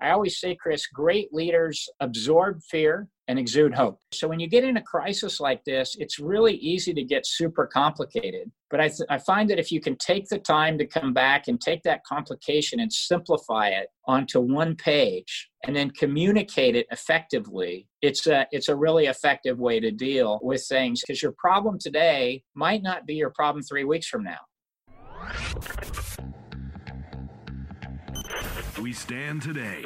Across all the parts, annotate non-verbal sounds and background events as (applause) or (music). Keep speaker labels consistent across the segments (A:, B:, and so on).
A: I always say, Chris, great leaders absorb fear and exude hope. So when you get in a crisis like this, it's really easy to get super complicated. But I, th- I find that if you can take the time to come back and take that complication and simplify it onto one page and then communicate it effectively, it's a, it's a really effective way to deal with things because your problem today might not be your problem three weeks from now.
B: We stand today.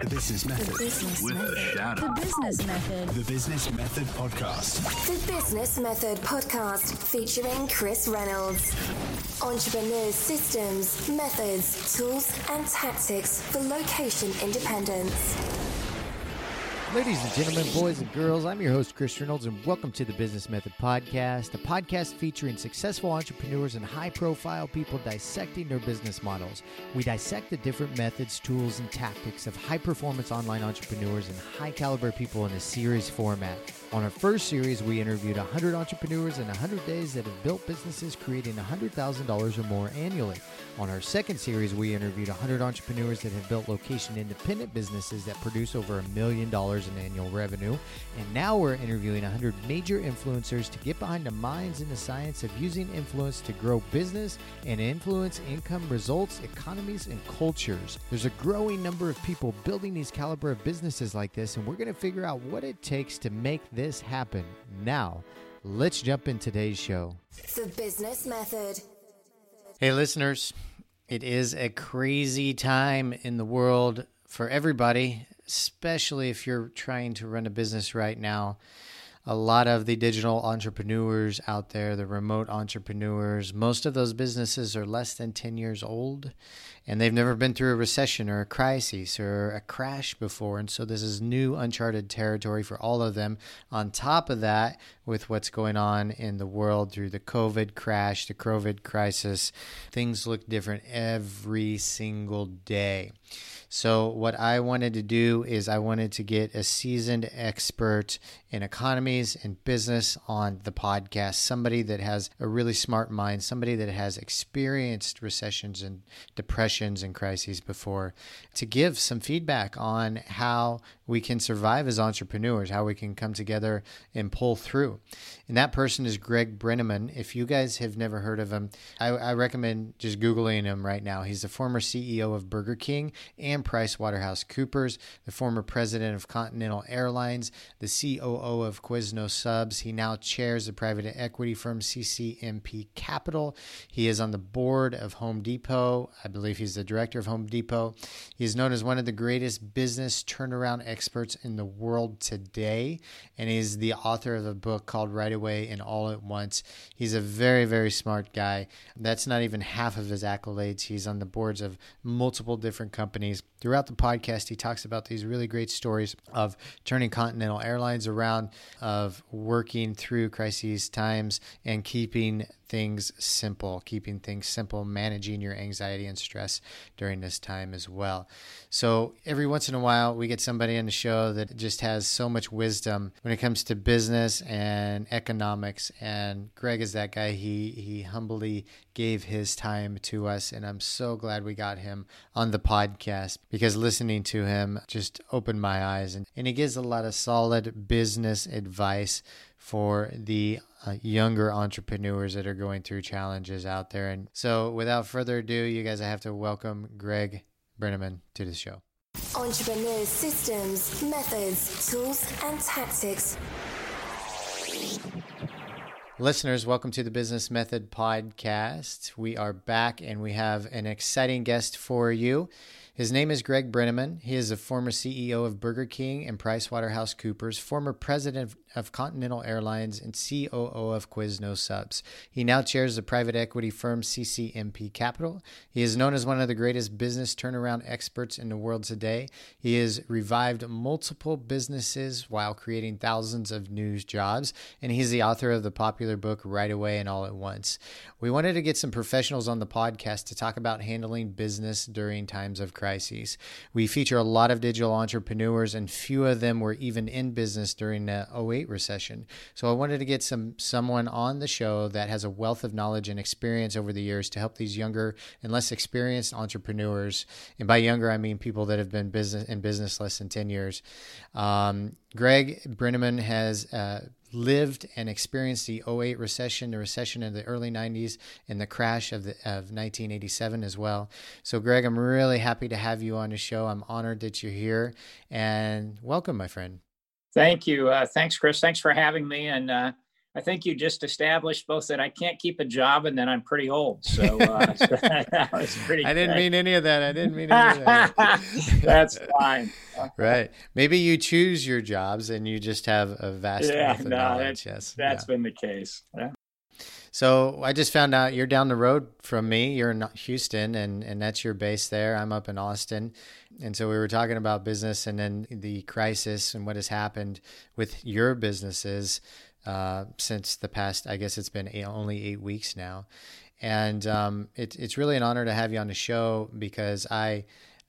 C: The Business Method.
D: The Business
B: With the
D: Method.
B: shadow.
D: The Business Method.
C: The Business Method Podcast.
E: The Business Method Podcast featuring Chris Reynolds. Entrepreneurs' systems, methods, tools, and tactics for location independence.
F: Ladies and gentlemen, boys and girls, I'm your host, Chris Reynolds, and welcome to the Business Method Podcast, a podcast featuring successful entrepreneurs and high profile people dissecting their business models. We dissect the different methods, tools, and tactics of high performance online entrepreneurs and high caliber people in a series format. On our first series, we interviewed 100 entrepreneurs in 100 days that have built businesses creating $100,000 or more annually. On our second series, we interviewed 100 entrepreneurs that have built location independent businesses that produce over a million dollars in annual revenue. And now we're interviewing 100 major influencers to get behind the minds and the science of using influence to grow business and influence income, results, economies, and cultures. There's a growing number of people building these caliber of businesses like this, and we're going to figure out what it takes to make this happen. Now, let's jump in today's show.
E: The Business Method.
F: Hey, listeners, it is a crazy time in the world for everybody, especially if you're trying to run a business right now. A lot of the digital entrepreneurs out there, the remote entrepreneurs, most of those businesses are less than 10 years old and they've never been through a recession or a crisis or a crash before. And so this is new, uncharted territory for all of them. On top of that, with what's going on in the world through the COVID crash, the COVID crisis, things look different every single day. So, what I wanted to do is, I wanted to get a seasoned expert in economies and business on the podcast, somebody that has a really smart mind, somebody that has experienced recessions and depressions and crises before, to give some feedback on how we can survive as entrepreneurs, how we can come together and pull through. And that person is Greg Brenneman. If you guys have never heard of him, I, I recommend just Googling him right now. He's the former CEO of Burger King and Price Waterhouse Coopers, the former president of Continental Airlines, the COO of Quizno Subs. He now chairs the private equity firm CCMP Capital. He is on the board of Home Depot. I believe he's the director of Home Depot. He is known as one of the greatest business turnaround experts in the world today, and he's the author of a book called Right Away and All at Once. He's a very, very smart guy. That's not even half of his accolades. He's on the boards of multiple different companies. Throughout the podcast, he talks about these really great stories of turning Continental Airlines around, of working through crises times, and keeping things simple, keeping things simple, managing your anxiety and stress during this time as well. So, every once in a while, we get somebody on the show that just has so much wisdom when it comes to business and economics. And Greg is that guy. He, he humbly gave his time to us. And I'm so glad we got him on the podcast because listening to him just opened my eyes. And, and he gives a lot of solid business advice for the uh, younger entrepreneurs that are going through challenges out there. And so, without further ado, you guys, I have to welcome Greg Brenneman to the show.
E: Entrepreneurs' systems, methods, tools, and tactics.
F: Listeners, welcome to the Business Method Podcast. We are back and we have an exciting guest for you. His name is Greg Brenneman. He is a former CEO of Burger King and PricewaterhouseCoopers, former president of Continental Airlines, and COO of Quiznos Subs. He now chairs the private equity firm CCMP Capital. He is known as one of the greatest business turnaround experts in the world today. He has revived multiple businesses while creating thousands of new jobs, and he's the author of the popular book Right Away and All at Once. We wanted to get some professionals on the podcast to talk about handling business during times of crisis crises. We feature a lot of digital entrepreneurs, and few of them were even in business during the 08 recession. So I wanted to get some someone on the show that has a wealth of knowledge and experience over the years to help these younger and less experienced entrepreneurs. And by younger, I mean people that have been business in business less than 10 years. Um, Greg Brenneman has uh, lived and experienced the 08 recession, the recession of the early 90s, and the crash of, the, of 1987 as well. So, Greg, I'm really happy to have you on the show. I'm honored that you're here, and welcome, my friend.
A: Thank you. Uh, thanks, Chris. Thanks for having me. And uh, I think you just established both that I can't keep a job and that I'm pretty old. So, uh, so (laughs) that
F: was pretty. I didn't mean any of that. I didn't mean any of that. (laughs)
A: That's fine. (laughs)
F: right. Maybe you choose your jobs and you just have a vast yeah, no, knowledge.
A: That's, yes. That's yeah. been the case. Yeah.
F: So I just found out you're down the road from me. You're in Houston, and and that's your base there. I'm up in Austin, and so we were talking about business and then the crisis and what has happened with your businesses uh, since the past, I guess it's been eight, only eight weeks now. And um, it, it's really an honor to have you on the show because I,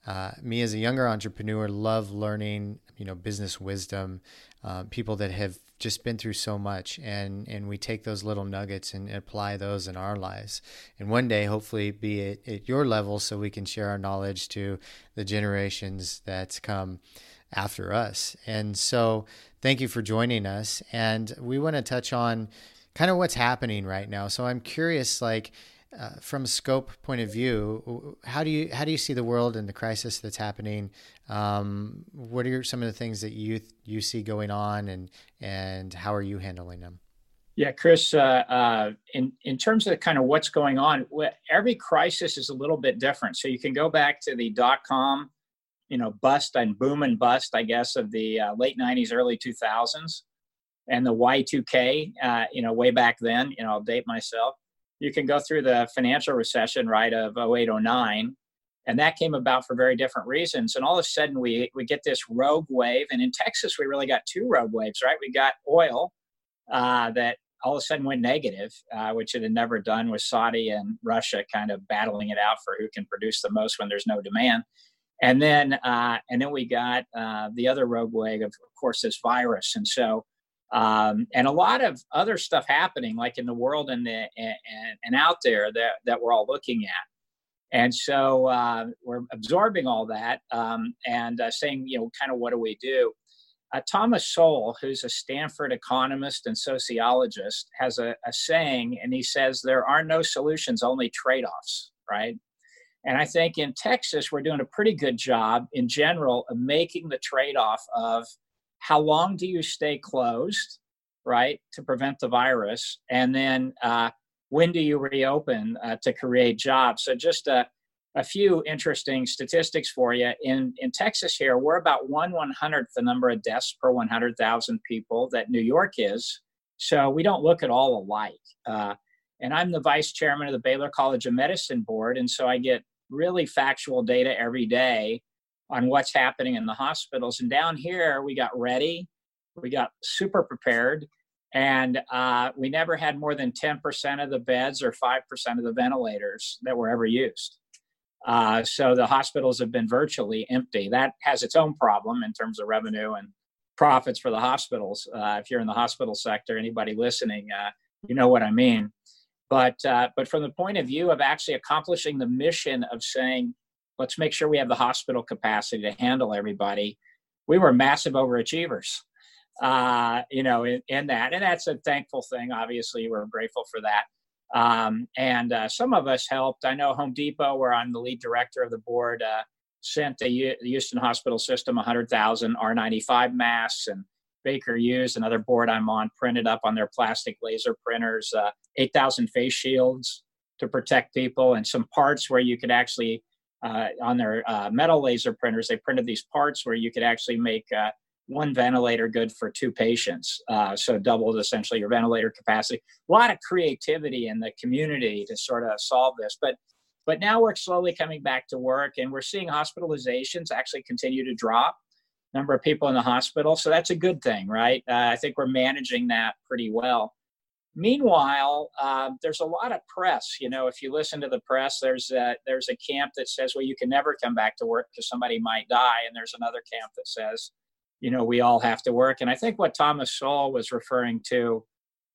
F: uh, me as a younger entrepreneur, love learning, you know, business wisdom, uh, people that have just been through so much. And and we take those little nuggets and apply those in our lives. And one day hopefully be at, at your level so we can share our knowledge to the generations that come after us and so thank you for joining us. And we want to touch on kind of what's happening right now. So I'm curious, like, uh, from a scope point of view, how do you how do you see the world and the crisis that's happening? Um, what are some of the things that you you see going on, and and how are you handling them?
A: Yeah, Chris. Uh, uh, in in terms of kind of what's going on, every crisis is a little bit different. So you can go back to the dot com you know bust and boom and bust, I guess, of the uh, late '90s, early 2000s, and the Y2K. Uh, you know, way back then. You know, I'll date myself. You can go through the financial recession, right, of 08, 09, and that came about for very different reasons. And all of a sudden, we we get this rogue wave, and in Texas, we really got two rogue waves, right? We got oil uh, that all of a sudden went negative, uh, which it had never done with Saudi and Russia kind of battling it out for who can produce the most when there's no demand and then uh, and then we got uh, the other rogue wave of, of course this virus. And so um, and a lot of other stuff happening like in the world and the, and, and out there that, that we're all looking at. And so uh, we're absorbing all that um, and uh, saying you know kind of what do we do? Uh, thomas sowell who's a stanford economist and sociologist has a, a saying and he says there are no solutions only trade-offs right and I think in Texas, we're doing a pretty good job in general of making the trade off of how long do you stay closed, right, to prevent the virus? And then uh, when do you reopen uh, to create jobs? So, just a, a few interesting statistics for you. In, in Texas, here, we're about one one hundredth the number of deaths per 100,000 people that New York is. So, we don't look at all alike. Uh, and I'm the vice chairman of the Baylor College of Medicine board. And so I get really factual data every day on what's happening in the hospitals. And down here, we got ready, we got super prepared, and uh, we never had more than 10% of the beds or 5% of the ventilators that were ever used. Uh, so the hospitals have been virtually empty. That has its own problem in terms of revenue and profits for the hospitals. Uh, if you're in the hospital sector, anybody listening, uh, you know what I mean. But, uh, but from the point of view of actually accomplishing the mission of saying, let's make sure we have the hospital capacity to handle everybody, we were massive overachievers, uh, you know, in, in, that. And that's a thankful thing. Obviously, we're grateful for that. Um, and uh, some of us helped. I know Home Depot, where I'm the lead director of the board, uh, sent the Houston Hospital System 100,000 N95 masks and Baker Hughes, another board I'm on, printed up on their plastic laser printers, uh, 8,000 face shields to protect people, and some parts where you could actually, uh, on their uh, metal laser printers, they printed these parts where you could actually make uh, one ventilator good for two patients. Uh, so doubled essentially your ventilator capacity. A lot of creativity in the community to sort of solve this, but but now we're slowly coming back to work, and we're seeing hospitalizations actually continue to drop number of people in the hospital. So that's a good thing, right? Uh, I think we're managing that pretty well. Meanwhile, uh, there's a lot of press. You know, if you listen to the press, there's a, there's a camp that says, well, you can never come back to work because somebody might die. And there's another camp that says, you know, we all have to work. And I think what Thomas Sowell was referring to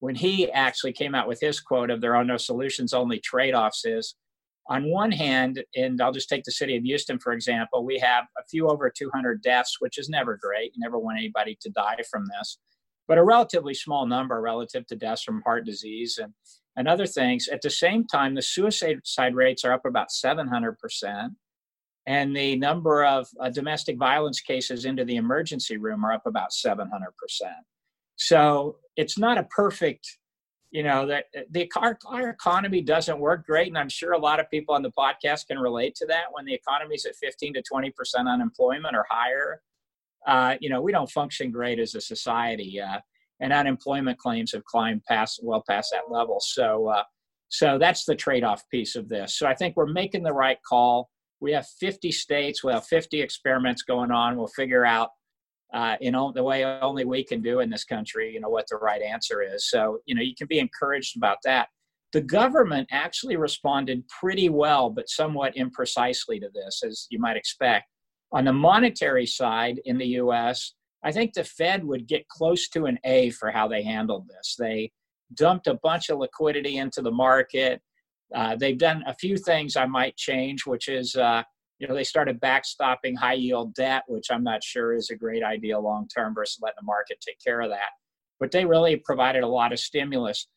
A: when he actually came out with his quote of there are no solutions, only trade offs is on one hand, and I'll just take the city of Houston, for example, we have a few over 200 deaths, which is never great. You never want anybody to die from this but a relatively small number relative to deaths from heart disease and, and other things. At the same time, the suicide rates are up about 700%, and the number of uh, domestic violence cases into the emergency room are up about 700%. So it's not a perfect, you know, that the our, our economy doesn't work great. And I'm sure a lot of people on the podcast can relate to that when the economy's at 15 to 20% unemployment or higher uh, you know, we don't function great as a society, uh, and unemployment claims have climbed past well past that level. So, uh, so that's the trade-off piece of this. So I think we're making the right call. We have 50 states, we have 50 experiments going on. We'll figure out uh, in the way only we can do in this country, you know, what the right answer is. So, you know, you can be encouraged about that. The government actually responded pretty well, but somewhat imprecisely to this, as you might expect. On the monetary side in the US, I think the Fed would get close to an A for how they handled this. They dumped a bunch of liquidity into the market. Uh, they've done a few things I might change, which is, uh, you know, they started backstopping high yield debt, which I'm not sure is a great idea long term versus letting the market take care of that. But they really provided a lot of stimulus.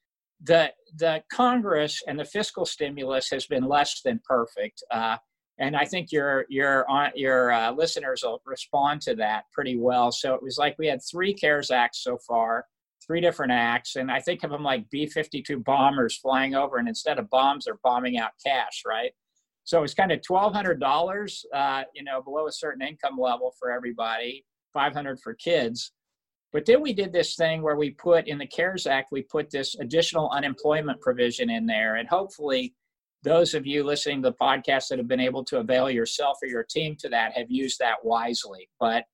A: The the Congress and the fiscal stimulus has been less than perfect. Uh, and I think your your your uh, listeners will respond to that pretty well. So it was like we had three CARES Acts so far, three different acts, and I think of them like B-52 bombers flying over, and instead of bombs, they're bombing out cash, right? So it was kind of twelve hundred dollars, uh, you know, below a certain income level for everybody, five hundred for kids. But then we did this thing where we put in the CARES Act, we put this additional unemployment provision in there, and hopefully those of you listening to the podcast that have been able to avail yourself or your team to that have used that wisely. But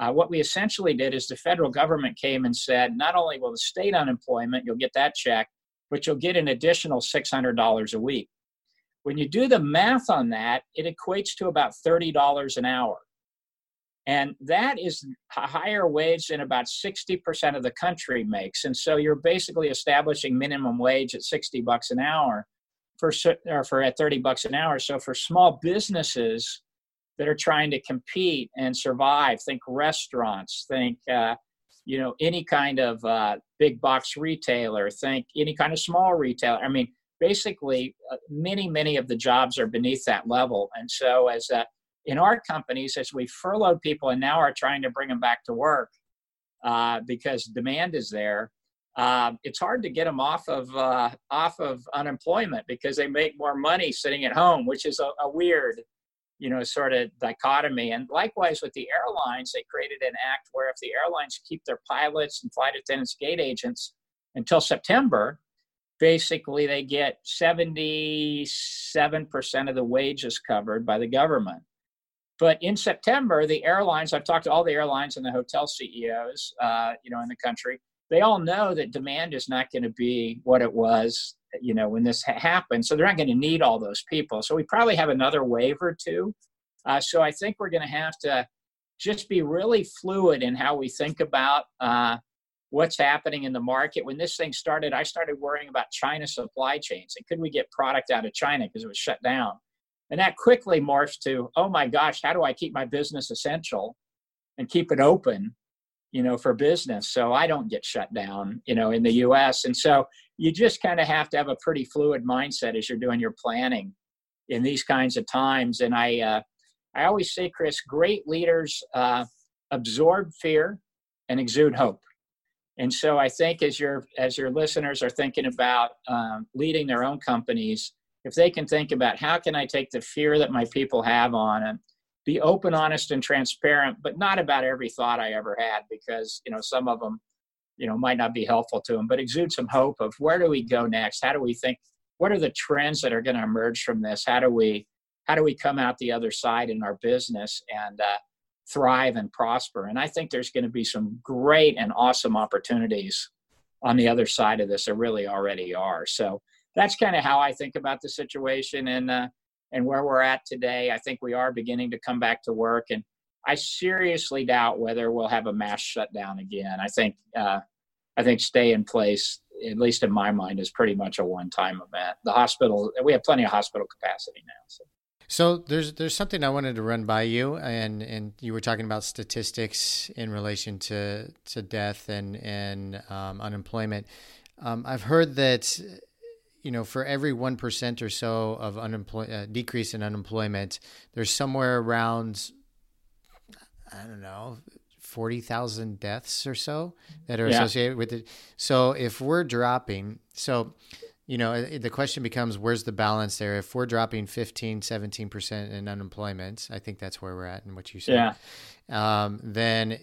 A: uh, what we essentially did is the federal government came and said, not only will the state unemployment, you'll get that check, but you'll get an additional $600 a week. When you do the math on that, it equates to about $30 an hour. And that is a higher wage than about 60% of the country makes. And so you're basically establishing minimum wage at 60 bucks an hour for or for at 30 bucks an hour. So for small businesses that are trying to compete and survive, think restaurants, think uh, you know any kind of uh, big box retailer, think any kind of small retailer. I mean, basically, uh, many many of the jobs are beneath that level, and so as uh, in our companies, as we furloughed people and now are trying to bring them back to work uh, because demand is there uh, it's hard to get them off of uh, off of unemployment because they make more money sitting at home, which is a, a, weird, you know, sort of dichotomy. And likewise with the airlines, they created an act where if the airlines keep their pilots and flight attendants, gate agents until September, basically they get 77% of the wages covered by the government. But in September, the airlines, I've talked to all the airlines and the hotel CEOs, uh, you know, in the country they all know that demand is not going to be what it was you know when this ha- happened. So they're not going to need all those people. So we probably have another wave or two. Uh, so i think we're going to have to just be really fluid in how we think about uh, what's happening in the market. When this thing started i started worrying about china supply chains and could we get product out of china because it was shut down. And that quickly morphed to oh my gosh how do i keep my business essential and keep it open you know, for business. So I don't get shut down, you know, in the US. And so you just kind of have to have a pretty fluid mindset as you're doing your planning in these kinds of times. And I, uh, I always say, Chris, great leaders uh, absorb fear and exude hope. And so I think as your as your listeners are thinking about um, leading their own companies, if they can think about how can I take the fear that my people have on and be open, honest, and transparent, but not about every thought I ever had because you know some of them, you know, might not be helpful to them. But exude some hope of where do we go next? How do we think? What are the trends that are going to emerge from this? How do we how do we come out the other side in our business and uh, thrive and prosper? And I think there's going to be some great and awesome opportunities on the other side of this. There really already are. So that's kind of how I think about the situation and uh, and where we're at today. I think we are beginning to come back to work, and I seriously doubt whether we'll have a mass shutdown again. I think uh, I think stay in place, at least in my mind, is pretty much a one-time event. The hospital, we have plenty of hospital capacity now. So.
F: So there's there's something I wanted to run by you, and and you were talking about statistics in relation to to death and and um, unemployment. Um, I've heard that you know for every one percent or so of unemploy uh, decrease in unemployment, there's somewhere around I don't know 40,000 deaths or so that are yeah. associated with it. So if we're dropping, so you know, the question becomes where's the balance there? If we're dropping 15, 17% in unemployment, I think that's where we're at and what you said. Yeah. Um, then,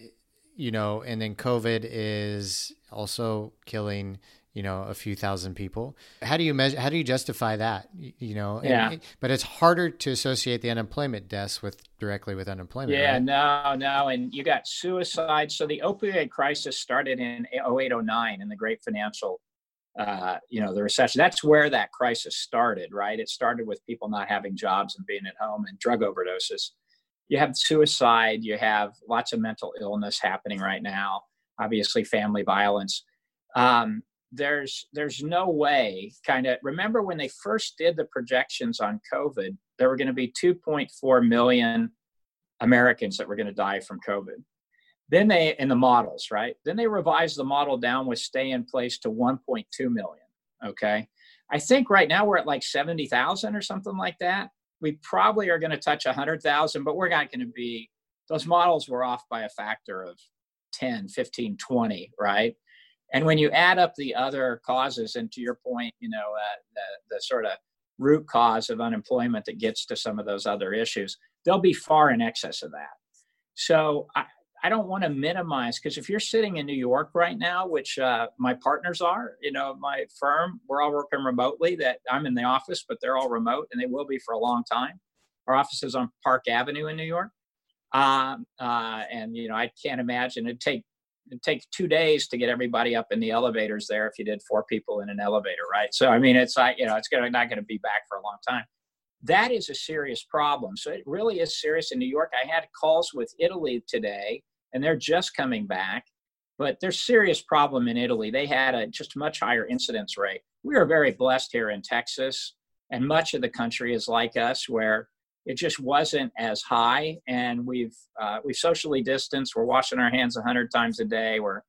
F: you know, and then COVID is also killing you know a few thousand people. How do you measure how do you justify that you know?
A: Yeah.
F: and, but it's harder to associate the unemployment deaths with directly with unemployment
A: yeah
F: right?
A: no no and you got suicide. So the opioid crisis started in 0809 in the great financial uh, you know the recession. That's where that crisis started right? It started with people not having jobs and being at home and drug overdoses. You have suicide you have lots of mental illness happening right now obviously family violence. Um, there's there's no way kind of remember when they first did the projections on covid there were going to be 2.4 million americans that were going to die from covid. Then they in the models right then they revised the model down with stay in place to 1.2 million okay? I think right now we're at like 70000 or something like that. We probably are going to touch 100000 but we're not going to be those models were off by a factor of 10 15 20 right and when you add up the other causes, and to your point, you know, uh, the, the sort of root cause of unemployment that gets to some of those other issues, they'll be far in excess of that. So I, I don't want to minimize because if you're sitting in New York right now, which uh, my partners are, you know, my firm, we're all working remotely. That I'm in the office, but they're all remote, and they will be for a long time. Our office is on Park Avenue in New York, um, uh, and you know, I can't imagine it'd take it take two days to get everybody up in the elevators there if you did four people in an elevator, right? So I mean, it's like you know, it's gonna not going to be back for a long time. That is a serious problem. So it really is serious in New York. I had calls with Italy today, and they're just coming back, but there's serious problem in Italy. They had a just much higher incidence rate. We are very blessed here in Texas, and much of the country is like us, where it just wasn't as high. And we've uh, we've socially distanced. We're washing our hands 100 times a day. We're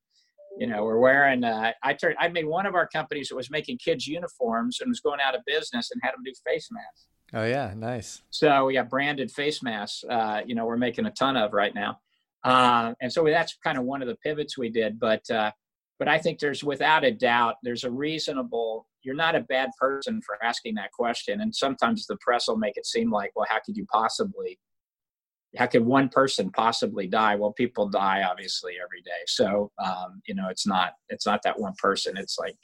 A: you know we're wearing uh, i turned i made one of our companies that was making kids uniforms and was going out of business and had them do face masks.
F: Oh yeah. Nice.
A: So we got branded face masks uh, you know we're making a ton of right now. Uh, and so that's kind of one of the pivots we did. But uh, but i think there's without a doubt there's a reasonable you're not a bad person for asking that question. And sometimes the press will make it seem like, well, how could you possibly, how could one person possibly die? Well, people die obviously every day. So, um, you know, it's not, it's not that one person. It's like,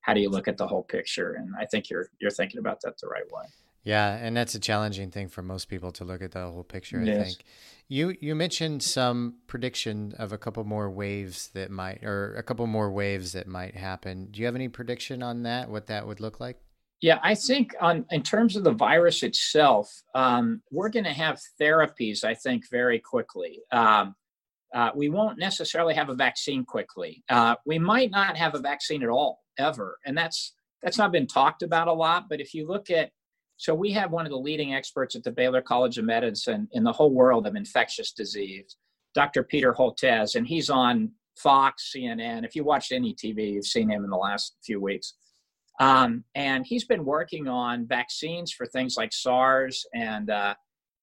A: how do you look at the whole picture? And I think you're, you're thinking about that the right way.
F: Yeah, and that's a challenging thing for most people to look at the whole picture. I think you you mentioned some prediction of a couple more waves that might, or a couple more waves that might happen. Do you have any prediction on that? What that would look like?
A: Yeah, I think on in terms of the virus itself, um, we're going to have therapies. I think very quickly. Um, uh, we won't necessarily have a vaccine quickly. Uh, we might not have a vaccine at all ever, and that's that's not been talked about a lot. But if you look at so we have one of the leading experts at the Baylor College of Medicine in the whole world of infectious disease, Dr. Peter Hotez, and he's on Fox, CNN. If you watched any TV, you've seen him in the last few weeks. Um, and he's been working on vaccines for things like SARS and uh,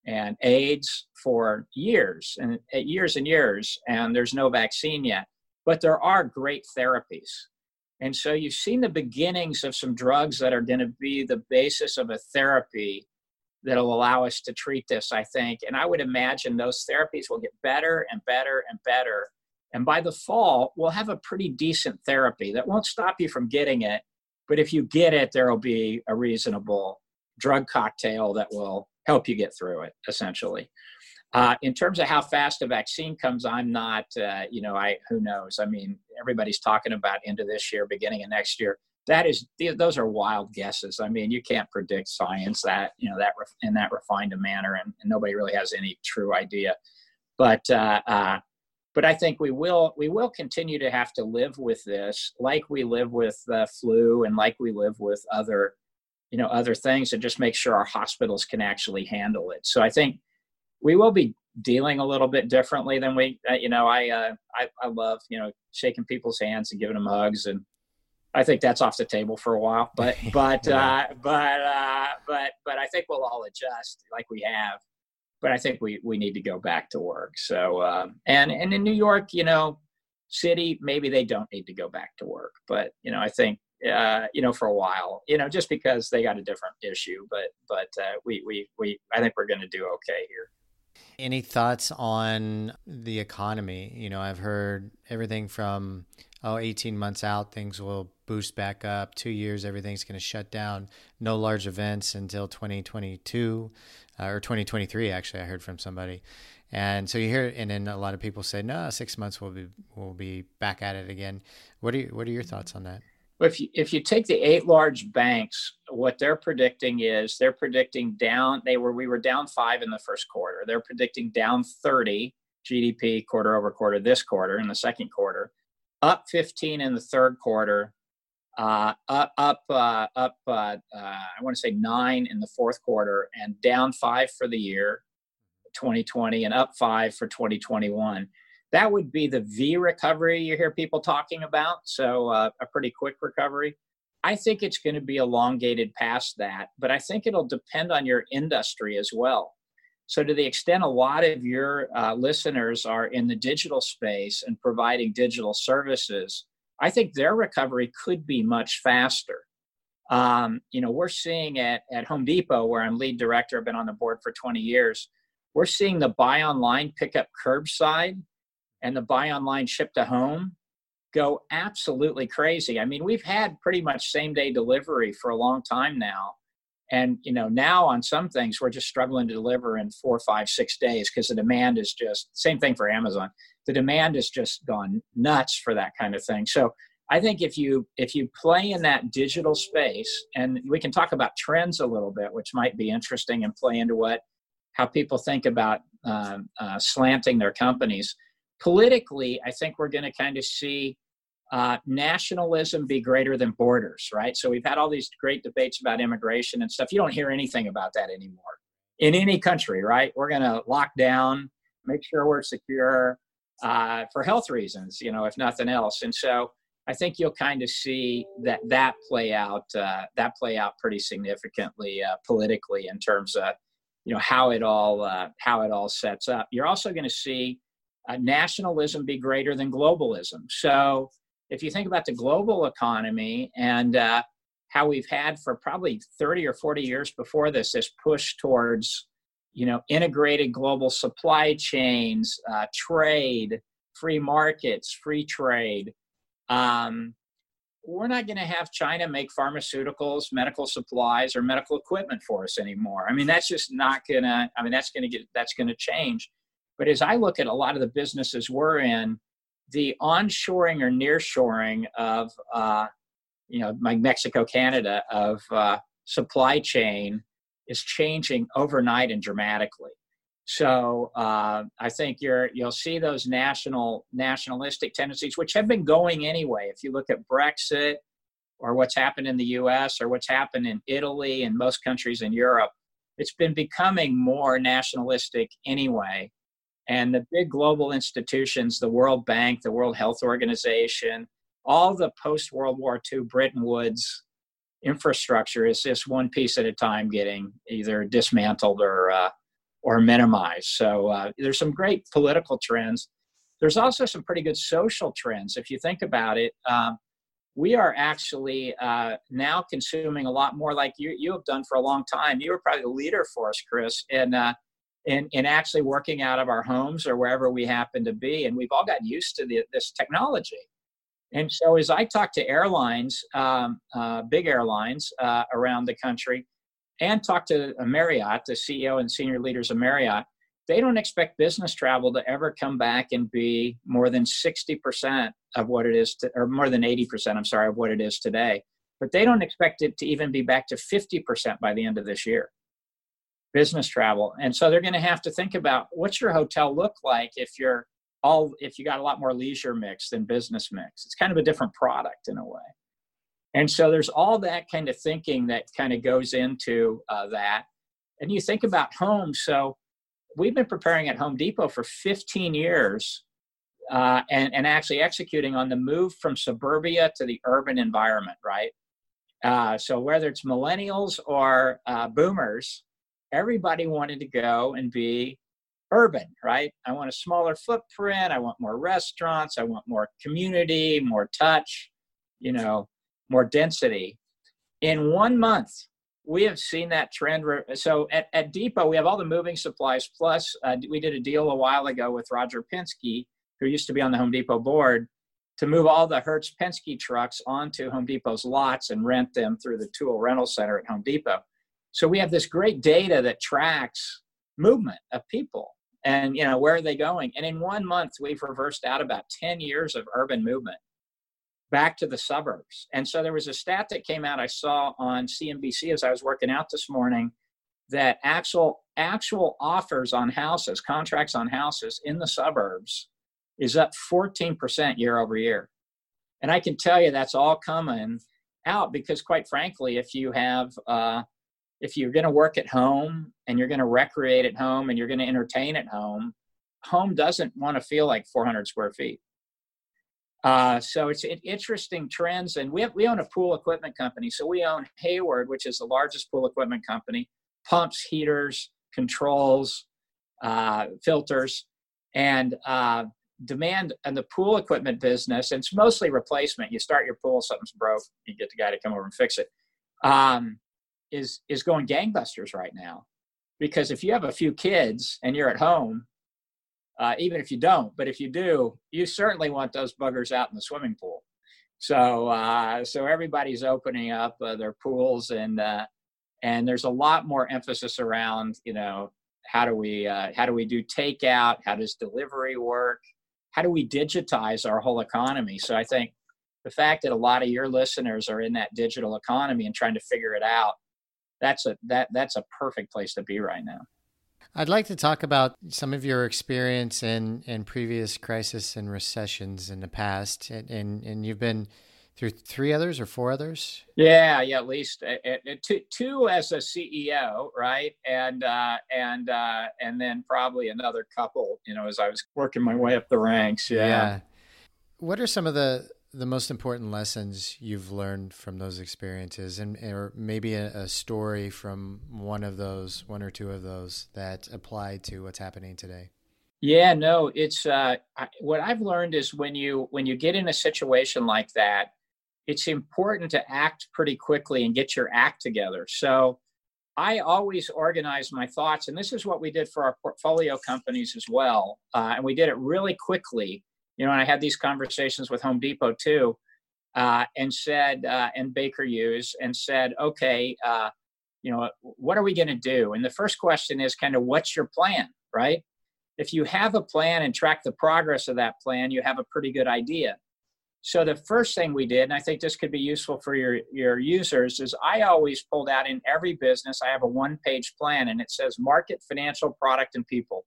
A: and AIDS for years and uh, years and years, and there's no vaccine yet. But there are great therapies. And so you've seen the beginnings of some drugs that are going to be the basis of a therapy that'll allow us to treat this, I think. And I would imagine those therapies will get better and better and better. And by the fall, we'll have a pretty decent therapy that won't stop you from getting it. But if you get it, there will be a reasonable drug cocktail that will help you get through it, essentially. Uh, in terms of how fast a vaccine comes, I'm not, uh, you know, I who knows? I mean, everybody's talking about into this year, beginning of next year. That is, those are wild guesses. I mean, you can't predict science that you know that in that refined a manner, and, and nobody really has any true idea. But uh, uh, but I think we will we will continue to have to live with this, like we live with the flu, and like we live with other you know other things, and just make sure our hospitals can actually handle it. So I think we will be dealing a little bit differently than we uh, you know I, uh, I i love you know shaking people's hands and giving them hugs and i think that's off the table for a while but (laughs) but yeah. uh but uh but but i think we'll all adjust like we have but i think we we need to go back to work so um and and in new york you know city maybe they don't need to go back to work but you know i think uh, you know, for a while, you know, just because they got a different issue. But but uh, we we we I think we're going to do okay here.
F: Any thoughts on the economy? You know, I've heard everything from oh 18 months out things will boost back up. 2 years everything's going to shut down. No large events until 2022 uh, or 2023 actually I heard from somebody. And so you hear and then a lot of people say no, 6 months we'll be we'll be back at it again. What are you, what are your thoughts on that?
A: If you, if you take the eight large banks, what they're predicting is they're predicting down. They were we were down five in the first quarter. They're predicting down 30 GDP quarter over quarter this quarter in the second quarter, up 15 in the third quarter, uh, up up uh, up. Uh, uh I want to say nine in the fourth quarter, and down five for the year, 2020, and up five for 2021 that would be the V recovery you hear people talking about. So uh, a pretty quick recovery. I think it's going to be elongated past that, but I think it'll depend on your industry as well. So, to the extent a lot of your uh, listeners are in the digital space and providing digital services, I think their recovery could be much faster. Um, you know, we're seeing at, at Home Depot, where I'm lead director, I've been on the board for 20 years, we're seeing the buy online, pick up curbside and the buy online ship to home go absolutely crazy. I mean, we've had pretty much same day delivery for a long time now. And you know, now on some things we're just struggling to deliver in four, five, six days because the demand is just same thing for Amazon. The demand has just gone nuts for that kind of thing. So I think if you if you play in that digital space, and we can talk about trends a little bit, which might be interesting and play into what how people think about um, uh, slanting their companies politically, I think we're going to kind of see uh, nationalism be greater than borders, right? So we've had all these great debates about immigration and stuff. You don't hear anything about that anymore in any country, right? We're going to lock down, make sure we're secure uh, for health reasons, you know, if nothing else. And so I think you'll kind of see that that play out, uh, that play out pretty significantly uh, politically in terms of, you know, how it all uh, how it all sets up. You're also going to see uh, nationalism be greater than globalism. So if you think about the global economy and uh, how we've had for probably 30 or 40 years before this, this push towards you know integrated global supply chains, uh, trade, free markets, free trade. Um, we're not going to have China make pharmaceuticals, medical supplies, or medical equipment for us anymore. I mean, that's just not going to. I mean, that's going to get. That's going to change. But as I look at a lot of the businesses we're in, the onshoring or nearshoring of, uh, you know, like Mexico, Canada, of uh, supply chain is changing overnight and dramatically. So uh, I think you're you'll see those national nationalistic tendencies, which have been going anyway. If you look at Brexit, or what's happened in the U.S. or what's happened in Italy and most countries in Europe, it's been becoming more nationalistic anyway. And the big global institutions, the World Bank, the World Health Organization, all the post World War II Bretton Woods infrastructure is just one piece at a time getting either dismantled or uh, or minimized. So uh, there's some great political trends. There's also some pretty good social trends. If you think about it, um, we are actually uh, now consuming a lot more like you, you have done for a long time. You were probably the leader for us, Chris, in in, in actually working out of our homes or wherever we happen to be. And we've all got used to the, this technology. And so, as I talk to airlines, um, uh, big airlines uh, around the country, and talk to Marriott, the CEO and senior leaders of Marriott, they don't expect business travel to ever come back and be more than 60% of what it is, to, or more than 80%, I'm sorry, of what it is today. But they don't expect it to even be back to 50% by the end of this year, business travel. And so they're going to have to think about what's your hotel look like if you're all, if you got a lot more leisure mix than business mix. It's kind of a different product in a way. And so there's all that kind of thinking that kind of goes into uh, that. And you think about home. So we've been preparing at Home Depot for 15 years uh, and, and actually executing on the move from suburbia to the urban environment, right? Uh, so whether it's millennials or uh, boomers, everybody wanted to go and be urban, right? I want a smaller footprint. I want more restaurants. I want more community, more touch, you know, more density. In one month, we have seen that trend. So at, at Depot, we have all the moving supplies. Plus, uh, we did a deal a while ago with Roger Penske, who used to be on the Home Depot board, to move all the Hertz Penske trucks onto Home Depot's lots and rent them through the tool rental center at Home Depot. So we have this great data that tracks movement of people and you know where are they going and in one month we've reversed out about 10 years of urban movement back to the suburbs. And so there was a stat that came out I saw on CNBC as I was working out this morning that actual actual offers on houses, contracts on houses in the suburbs is up 14% year over year. And I can tell you that's all coming out because quite frankly, if you have uh, if you're going to work at home and you're going to recreate at home and you're going to entertain at home, home doesn't want to feel like 400 square feet. Uh, so it's it, interesting trends, and we have, we own a pool equipment company. So we own Hayward, which is the largest pool equipment company, pumps, heaters, controls, uh, filters, and uh, demand in the pool equipment business. It's mostly replacement. You start your pool, something's broke, you get the guy to come over and fix it. Um, is is going gangbusters right now, because if you have a few kids and you're at home uh, even if you don't. But if you do, you certainly want those buggers out in the swimming pool. So uh, so everybody's opening up uh, their pools and uh, and there's a lot more emphasis around you know how do we uh, how do we do takeout? How does delivery work? How do we digitize our whole economy? So I think the fact that a lot of your listeners are in that digital economy and trying to figure it out that's a that that's a perfect place to be right now
F: I'd like to talk about some of your experience in, in previous crises and recessions in the past, and, and, and you've been through three others or four others.
A: Yeah, yeah, at least uh, uh, two, two as a CEO, right, and uh, and uh, and then probably another couple, you know, as I was working my way up the ranks. Yeah. yeah.
F: What are some of the the most important lessons you've learned from those experiences and or maybe a, a, story from one of those one or two of those that apply to what's happening today?
A: Yeah no it's uh, I, what i've learned is when you when you get in a situation like that it's important to act pretty quickly and get your act together. So i always organize my thoughts and this is what we did for our portfolio companies as well uh, and we did it really quickly you know, and I had these conversations with Home Depot too, uh, and said, uh, and Baker Hughes, and said, okay, uh, you know, what are we going to do? And the first question is kind of, what's your plan, right? If you have a plan and track the progress of that plan, you have a pretty good idea. So the first thing we did, and I think this could be useful for your, your users, is I always pulled out in every business, I have a one page plan and it says market, financial, product, and people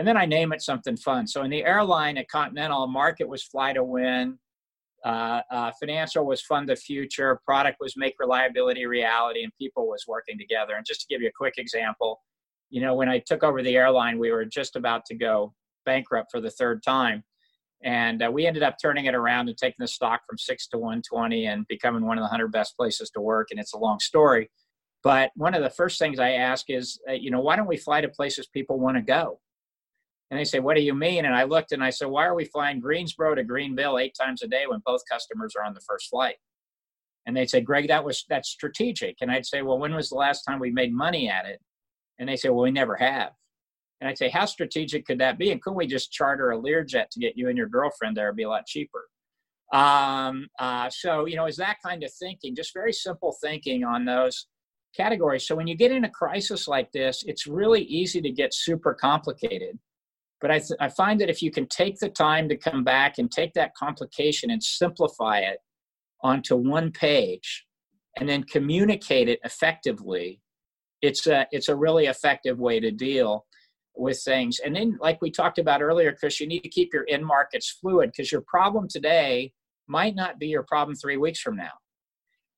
A: and then I name it something fun. So in the airline at Continental, market was fly to win, uh, uh, financial was fund the future, product was make reliability reality, and people was working together. And just to give you a quick example, you know, when I took over the airline, we were just about to go bankrupt for the third time. And uh, we ended up turning it around and taking the stock from six to 120 and becoming one of the 100 best places to work. And it's a long story. But one of the first things I ask is, uh, you know, why don't we fly to places people want to go? And they say, What do you mean? And I looked and I said, Why are we flying Greensboro to Greenville eight times a day when both customers are on the first flight? And they'd say, Greg, that was that's strategic. And I'd say, Well, when was the last time we made money at it? And they say, Well, we never have. And I'd say, How strategic could that be? And couldn't we just charter a Learjet to get you and your girlfriend there? It'd be a lot cheaper. Um, uh, so, you know, is that kind of thinking, just very simple thinking on those categories. So when you get in a crisis like this, it's really easy to get super complicated. But I, th- I find that if you can take the time to come back and take that complication and simplify it onto one page and then communicate it effectively, it's a, it's a really effective way to deal with things. And then, like we talked about earlier, Chris, you need to keep your end markets fluid because your problem today might not be your problem three weeks from now.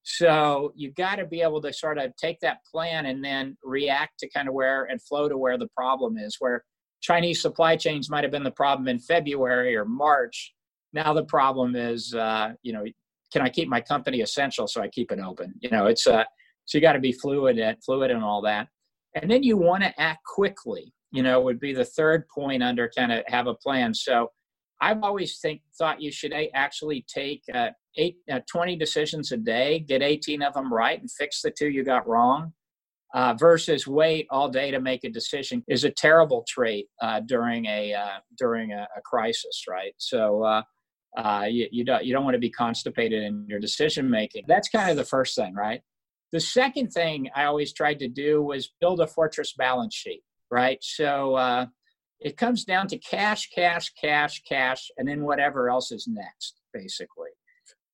A: So you got to be able to sort of take that plan and then react to kind of where and flow to where the problem is. Where Chinese supply chains might have been the problem in February or March. Now the problem is, uh, you know, can I keep my company essential so I keep it open? You know, it's uh, so you got to be fluid at fluid and all that, and then you want to act quickly. You know, would be the third point under kind of have a plan. So I've always think thought you should actually take uh, eight, uh, 20 decisions a day, get 18 of them right, and fix the two you got wrong. Uh, versus wait all day to make a decision is a terrible trait uh, during a uh, during a, a, crisis, right? So uh, uh, you, you don't you don't want to be constipated in your decision making. That's kind of the first thing, right? The second thing I always tried to do was build a fortress balance sheet, right? So uh, it comes down to cash, cash, cash, cash, and then whatever else is next, basically.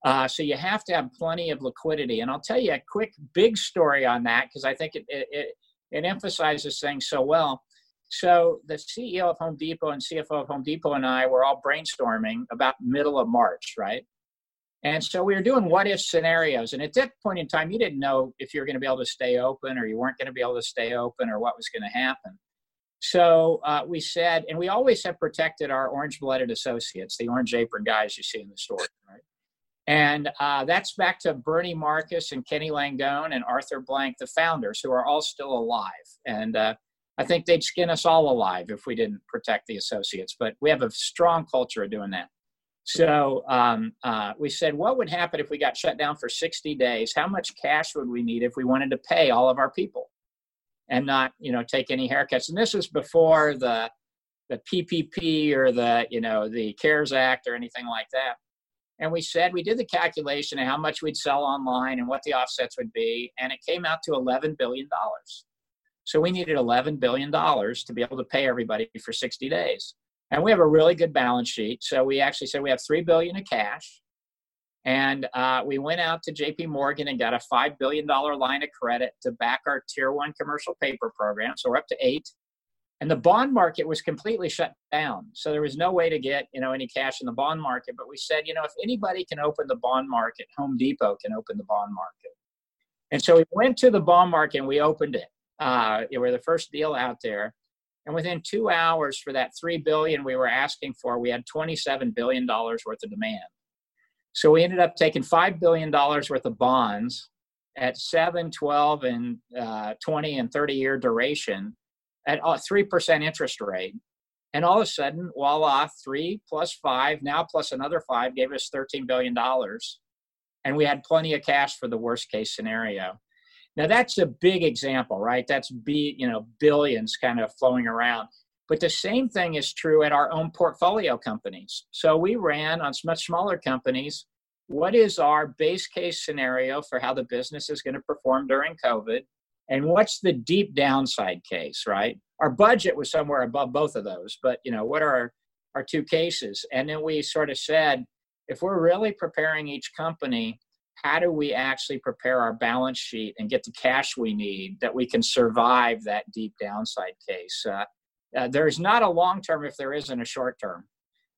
A: Uh, so you have to have plenty of liquidity. And I'll tell you a quick, big story on that because I think it, it, it emphasizes things so well. So the CEO of Home Depot and CFO of Home Depot and I were all brainstorming about middle of March, right? And so we were doing what if scenarios. And at that point in time, you didn't know if you were going to be able to stay open or you weren't going to be able to stay open or what was going to happen. So uh, we said, and we always have protected our orange blooded associates, the orange apron guys you see in the store, right? And uh, that's back to Bernie Marcus and Kenny Langone and Arthur Blank, the founders, who are all still alive. And uh, I think they'd skin us all alive if we didn't protect the associates. But we have a strong culture of doing that. So um, uh, we said, what would happen if we got shut down for 60 days? How much cash would we need if we wanted to pay all of our people and not, you know, take any haircuts? And this was before the the PPP or the, you know, the CARES Act or anything like that. And we said we did the calculation of how much we'd sell online and what the offsets would be, and it came out to $11 billion. So we needed $11 billion to be able to pay everybody for 60 days. And we have a really good balance sheet. So we actually said we have 3 billion in cash. And uh, we went out to JP Morgan and got a $5 billion line of credit to back our tier one commercial paper program. So we're up to eight and the bond market was completely shut down. So there was no way to get you know any cash in the bond market. But we said you know if anybody can open the bond market home depot can open the bond market. And so we went to the bond market and we opened it. Uh, we were the first deal out there. And within two hours for that three billion we were asking for we had 27 billion dollars worth of demand. So we ended up taking five billion dollars worth of bonds at 7 12 and uh, 20 and 30 year duration at a 3% interest rate. And all of a sudden, voila, three plus five, now plus another five, gave us $13 billion. And we had plenty of cash for the worst case scenario. Now that's a big example, right? That's be you know billions kind of flowing around. But the same thing is true at our own portfolio companies. So we ran on much smaller companies. What is our base case scenario for how the business is going to perform during COVID? And what's the deep downside case right? Our budget was somewhere above both of those but you know what are our, two cases? And then we sort of said if we're really preparing each company how do we actually prepare our balance sheet and get the cash we need that we can survive that deep downside case? Uh, uh, there's not a long term if there isn't a short term.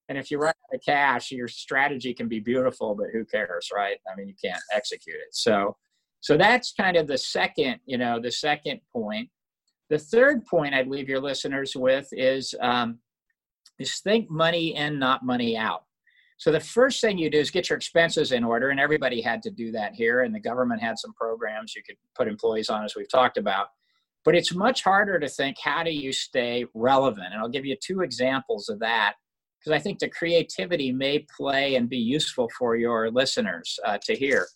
A: And if you run out of cash your strategy can be beautiful but who cares right? I mean you can't execute it. So so that's kind of the second, you know, the second point. The third point I'd leave your listeners with is um, is think money in, not money out. So the first thing you do is get your expenses in order, and everybody had to do that here, and the government had some programs you could put employees on, as we've talked about. But it's much harder to think how do you stay relevant, and I'll give you two examples of that because I think the creativity may play and be useful for your listeners uh, to hear.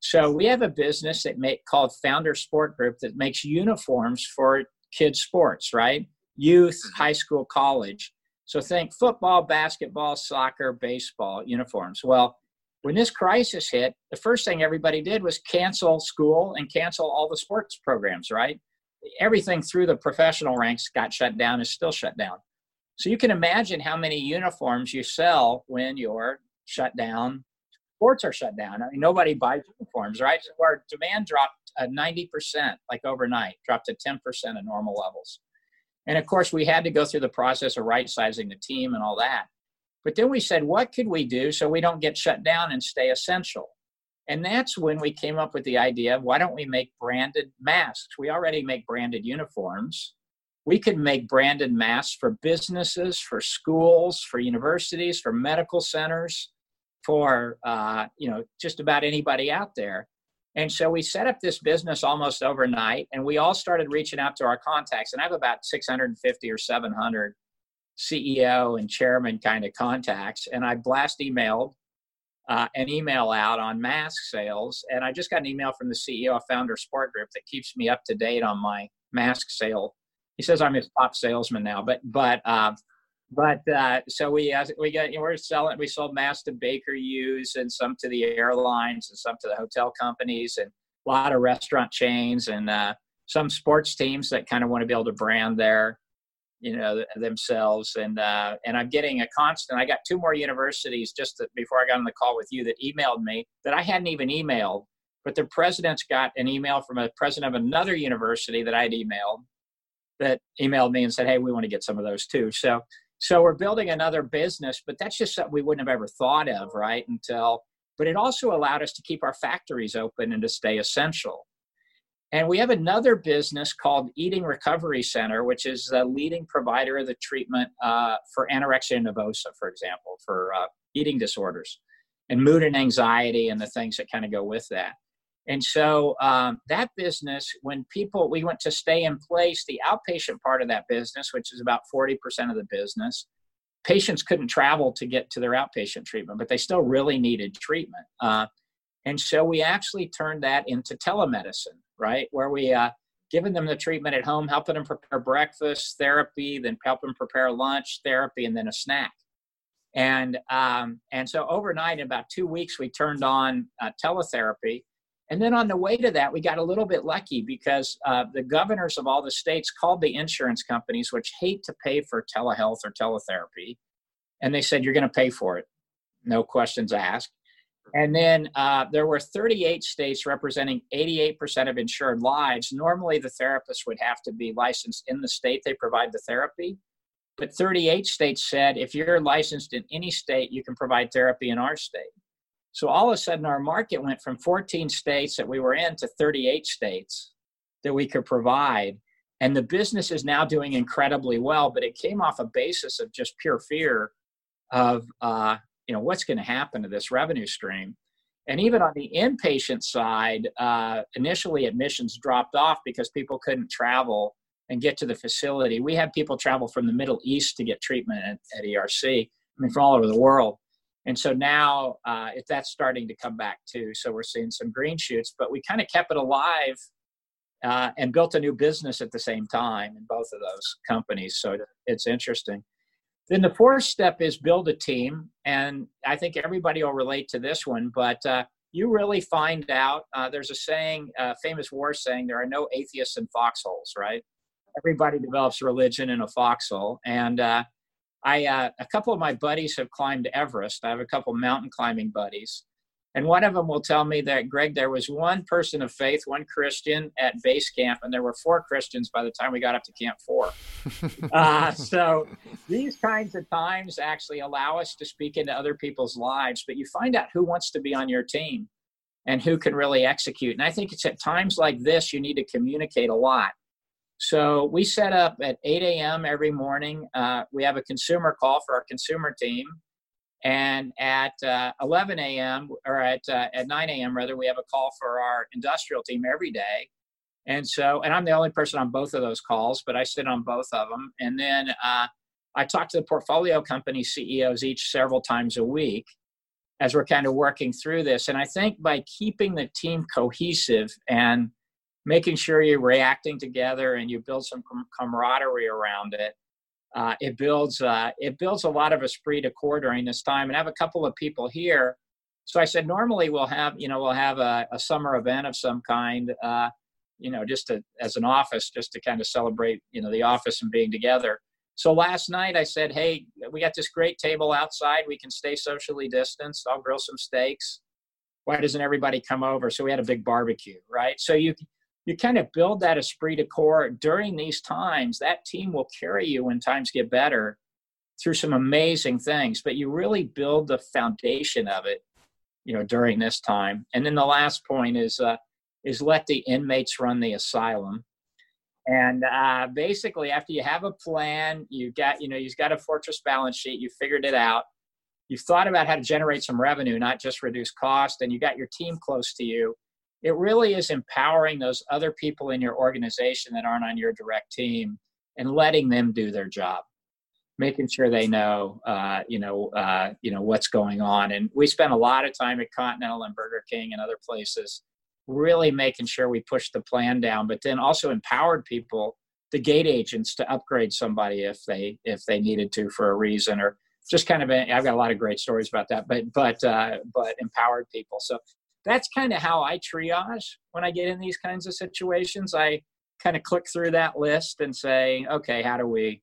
A: So we have a business that make called Founder Sport Group that makes uniforms for kids sports, right? Youth, mm-hmm. high school, college. So think football, basketball, soccer, baseball uniforms. Well, When this crisis hit, the first thing everybody did was cancel school and cancel all the sports programs, right? Everything through the professional ranks got shut down, is still shut down. So you can imagine how many uniforms you sell when you're shut down. Sports are shut down. I mean, nobody buys uniforms, right? So our demand dropped uh, 90%, like overnight, dropped to 10% of normal levels. And of course, we had to go through the process of right sizing the team and all that. But then we said, what could we do so we don't get shut down and stay essential? And that's when we came up with the idea of why don't we make branded masks? We already make branded uniforms. We could make branded masks for businesses, for schools, for universities, for medical centers, for uh, you know just about anybody out there. And so we set up this business almost overnight, and we all started reaching out to our contacts. And I have about 650 or 700 CEO and chairman kind of contacts. And I blast emailed uh, an email out on mask sales. And I just got an email from the CEO of Founder Sport Group that keeps me up to date on my mask sale. He says I'm his top salesman now, but but uh, but uh, so we uh, we got you know, we're selling we sold masks to Baker Hughes and some to the airlines and some to the hotel companies and a lot of restaurant chains and uh, some sports teams that kind of want to be able to brand their you know themselves and uh, and I'm getting a constant. I got two more universities just to, before I got on the call with you that emailed me that I hadn't even emailed, but the president's got an email from a president of another university that I'd emailed that emailed me and said, "Hey, we want to get some of those too." So so we're building another business, but that's just something we wouldn't have ever thought of, right? Until, but it also allowed us to keep our factories open and to stay essential. And we have another business called Eating Recovery Center, which is the leading provider of the treatment uh, for anorexia nervosa, for example, for uh, eating disorders and mood and anxiety and the things that kind of go with that. And so um, that business, when people, we went to stay in place, the outpatient part of that business, which is about 40% of the business, patients couldn't travel to get to their outpatient treatment, but they still really needed treatment. Uh, and so we actually turned that into telemedicine, right? Where we uh, giving them the treatment at home, helping them prepare breakfast, therapy, then help them prepare lunch, therapy, and then a snack. And um, and so overnight, in about two weeks, we turned on uh, teletherapy and then on the way to that, we got a little bit lucky because uh, the governors of all the states called the insurance companies, which hate to pay for telehealth or teletherapy, and they said, You're going to pay for it. No questions asked. And then uh, there were 38 states representing 88% of insured lives. Normally, the therapist would have to be licensed in the state they provide the therapy. But 38 states said if you're licensed in any state, you can provide therapy in our state. So all of a sudden, our market went from 14 states that we were in to 38 states that we could provide. And the business is now doing incredibly well, but it came off a basis of just pure fear of, uh, you know, what's going to happen to this revenue stream. And even on the inpatient side, uh, initially admissions dropped off because people couldn't travel and get to the facility. We had people travel from the Middle East to get treatment at, at ERC, I mean, from all over the world. And so now uh, if that's starting to come back too. So we're seeing some green shoots, but we kind of kept it alive uh, and built a new business at the same time in both of those companies. So it's interesting. Then the fourth step is build a team. And I think everybody will relate to this one, but uh, you really find out uh, there's a saying, a famous war saying, there are no atheists in foxholes, right? Everybody develops religion in a foxhole. And uh, I uh, a couple of my buddies have climbed Everest. I have a couple mountain climbing buddies, and one of them will tell me that Greg, there was one person of faith, one Christian at base camp, and there were four Christians by the time we got up to Camp Four. (laughs) uh, so these kinds of times actually allow us to speak into other people's lives, but you find out who wants to be on your team and who can really execute. And I think it's at times like this you need to communicate a lot so we set up at 8 a.m. every morning. Uh, we have a consumer call for our consumer team. And at uh, 11 a.m. or at, uh, at 9 a.m. rather, we have a call for our industrial team every day. And so, and I'm the only person on both of those calls, but I sit on both of them. And then uh, I talk to the portfolio company CEOs each several times a week as we're kind of working through this. And I think by keeping the team cohesive and making sure you're reacting together and you build some camaraderie around it. Uh, it builds uh, it builds a lot of esprit de corps during this time. And I have a couple of people here So I said, normally we'll have, you know, we'll have a, a summer event of some kind, uh, you know, just to, as an office, just to kind of celebrate, you know, the office and being together. So last night I said, hey, we got this great table outside. We can stay socially distanced. I'll grill some steaks. Why doesn't everybody come over? So we had a big barbecue, right? So you you kind of build that esprit de corps during these times. That team will carry you when times get better through some amazing things, but you really build the foundation of it, you know, during this time. And then the last point is uh, is let the inmates run the asylum. And uh, basically, after you have a plan, you've got you know you've got a fortress balance sheet, you figured it out, you've thought about how to generate some revenue, not just reduce cost, and you got your team close to you. It really is empowering those other people in your organization that aren't on your direct team and letting them do their job making sure they know, uh, you know, uh, you know what's going on. And we spent a lot of time at Continental and Burger King and other places, really making sure we pushed the plan down. But then also empowered people, the gate agents, to upgrade somebody if they if they needed to for a reason, or just kind of. I've got a lot of great stories about that, but but uh, but empowered people. So that's kind of how I triage when I get in these kinds of situations. I kind of click through that list and say, okay, how do we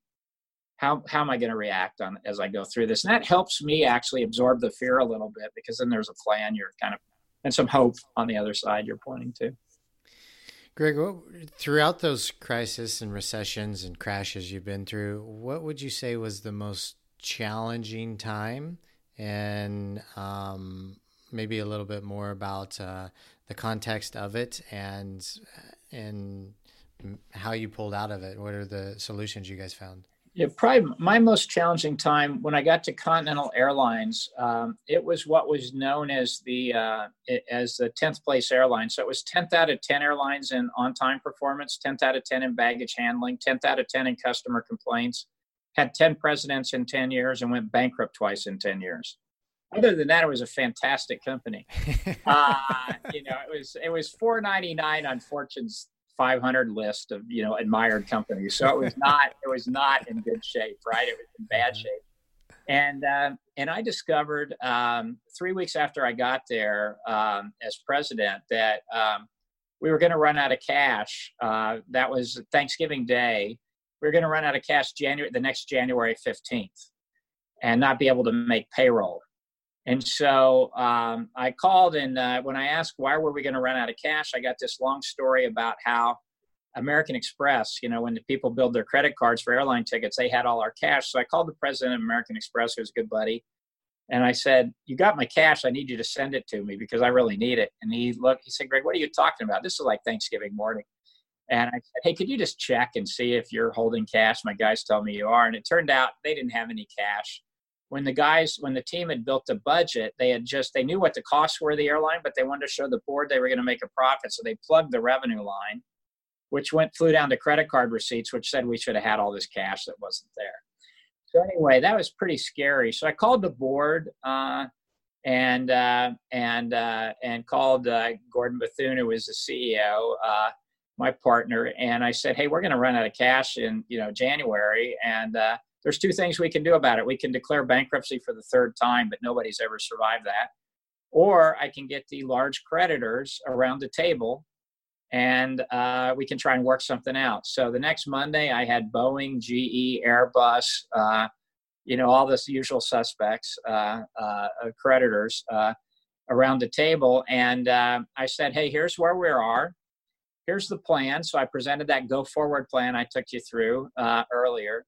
A: how how am I going to react on as I go through this? And that helps me actually absorb the fear a little bit because then there's a plan you're kind of and some hope on the other side you're pointing to.
F: Greg, what, throughout those crises and recessions and crashes you've been through, what would you say was the most challenging time? And um, maybe a little bit more about uh, the context of it and and how you pulled out of it. What are the solutions you guys found?
A: Yeah, probably my most challenging time when I got to Continental Airlines. Um, it was what was known as the uh, as the tenth place airline. So it was tenth out of ten airlines in on time performance, tenth out of ten in baggage handling, tenth out of ten in customer complaints. Had ten presidents in ten years and went bankrupt twice in ten years. Other than that, it was a fantastic company. (laughs) uh, you know, it was it was four ninety nine on Fortune's 500 list of you know admired companies. So it was (laughs) not it was not in good shape, right? It was in bad shape. And uh, and I discovered um, three weeks after I got there um, as president that um, we were going to run out of cash. Uh, that was Thanksgiving Day. We were going to run out of cash January the next January 15th, and not be able to make payroll. And so um, I called, and uh, when I asked why were we going to run out of cash, I got this long story about how American Express, you know, when the people build their credit cards for airline tickets, they had all our cash. So I called the president of American Express, who's a good buddy, and I said, "You got my cash? I need you to send it to me because I really need it." And he looked, he said, "Greg, what are you talking about? This is like Thanksgiving morning." And I said, "Hey, could you just check and see if you're holding cash?" My guys tell me you are, and it turned out they didn't have any cash when the guys when the team had built a budget they had just they knew what the costs were of the airline but they wanted to show the board they were going to make a profit so they plugged the revenue line which went flew down to credit card receipts which said we should have had all this cash that wasn't there. So anyway that was pretty scary. So i called the board uh, and uh, and uh, and called uh, gordon bethune who was the ceo uh, my partner and i said hey we're going to run out of cash in you know january and uh, there's two things we can do about it. We can declare bankruptcy for the third time, but nobody's ever survived that. Or I can get the large creditors around the table and uh, we can try and work something out. So the next Monday, I had Boeing, GE, Airbus, uh, you know, all the usual suspects, uh, uh creditors uh, around the table. And uh, I said, hey, here's where we are. Here's the plan. So I presented that go forward plan I took you through earlier.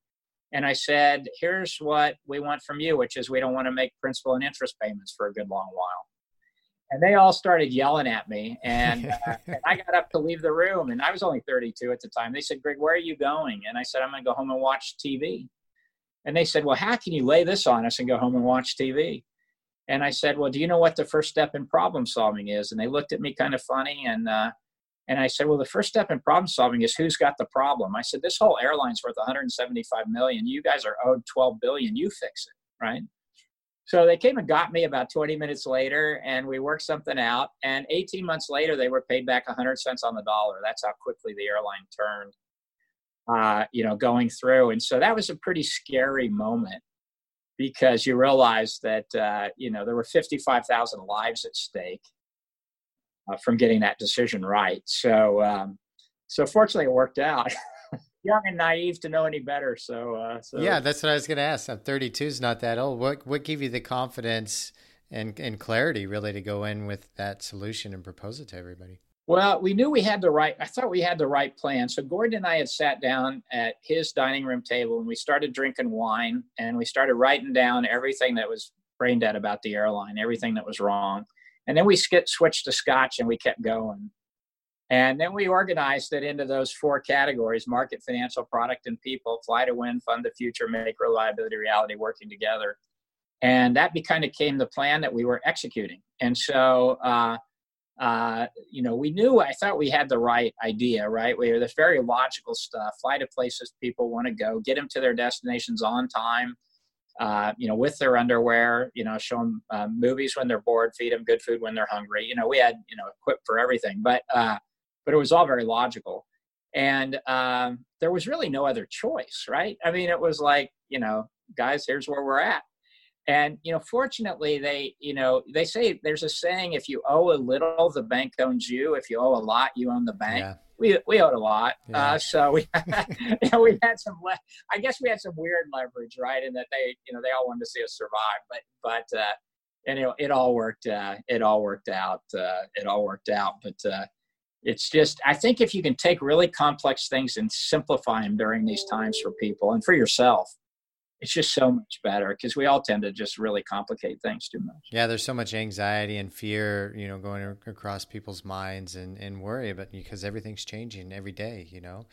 A: And I said, here's what we want from you, which is we don't want to make principal and interest payments for a good long while. And they all started yelling at me. And, uh, (laughs) and I got up to leave the room. And I was only 32 at the time. They said, Greg, where are you going? And I said, I'm going to go home and watch TV. And they said, Well, how can you lay this on us and go home and watch TV? And I said, Well, do you know what the first step in problem solving is? And they looked at me kind of funny. And uh, and I said, well, the first step in problem solving is who's got the problem. I said, this whole airline's worth 175 million. You guys are owed 12 billion. You fix it, right? So they came and got me about 20 minutes later, and we worked something out. And 18 months later, they were paid back 100 cents on the dollar. That's how quickly the airline turned, uh, you know, going through. And so that was a pretty scary moment. because you realize that uh, you know there were 55,000 lives at stake uh, from getting that decision right. So um, so fortunately, it worked out. (laughs) Young and naive to know any better. So, uh, so
F: yeah, that's what I was going to ask. I'm 32 is not that old. What what gave you the confidence and and clarity really to go in with that solution and propose it to everybody?
A: Well, we knew we had the right. I thought we had the right plan. So Gordon and I had sat down at his dining room table and we started drinking wine and we started writing down everything that was brain dead about the airline, everything that was wrong, and then we skit, switched to scotch and we kept going. And then we organized it into those four categories market, financial, product, and people fly to win, fund the future, make reliability reality working together. And that kind of became the plan that we were executing. And so, uh, uh, you know, we knew, I thought we had the right idea, right? We were this very logical stuff fly to places people want to go, get them to their destinations on time. Uh, you know, with their underwear, you know, show them uh, movies when they're bored, feed them good food when they're hungry. You know, we had, you know, equipped for everything. But uh, but it was all very logical. And um, there was really no other choice, right? I mean, it was like, you know, guys, here's where we're at. And, you know, fortunately, they, you know, they say there's a saying if you owe a little, the bank owns you. If you owe a lot, you own the bank. Yeah. We, we owed a lot. Yeah. Uh, so we, (laughs) you know, we had some, le- I guess we had some weird leverage, right? In that they, you know, they all wanted to see us survive. But, but, uh, and it, it all worked, uh, it all worked out. Uh, it all worked out. But, uh, it's just i think if you can take really complex things and simplify them during these times for people and for yourself it's just so much better because we all tend to just really complicate things too much.
F: Yeah there's so much anxiety and fear you know going across people's minds and, and worry about because everything's changing every day you know?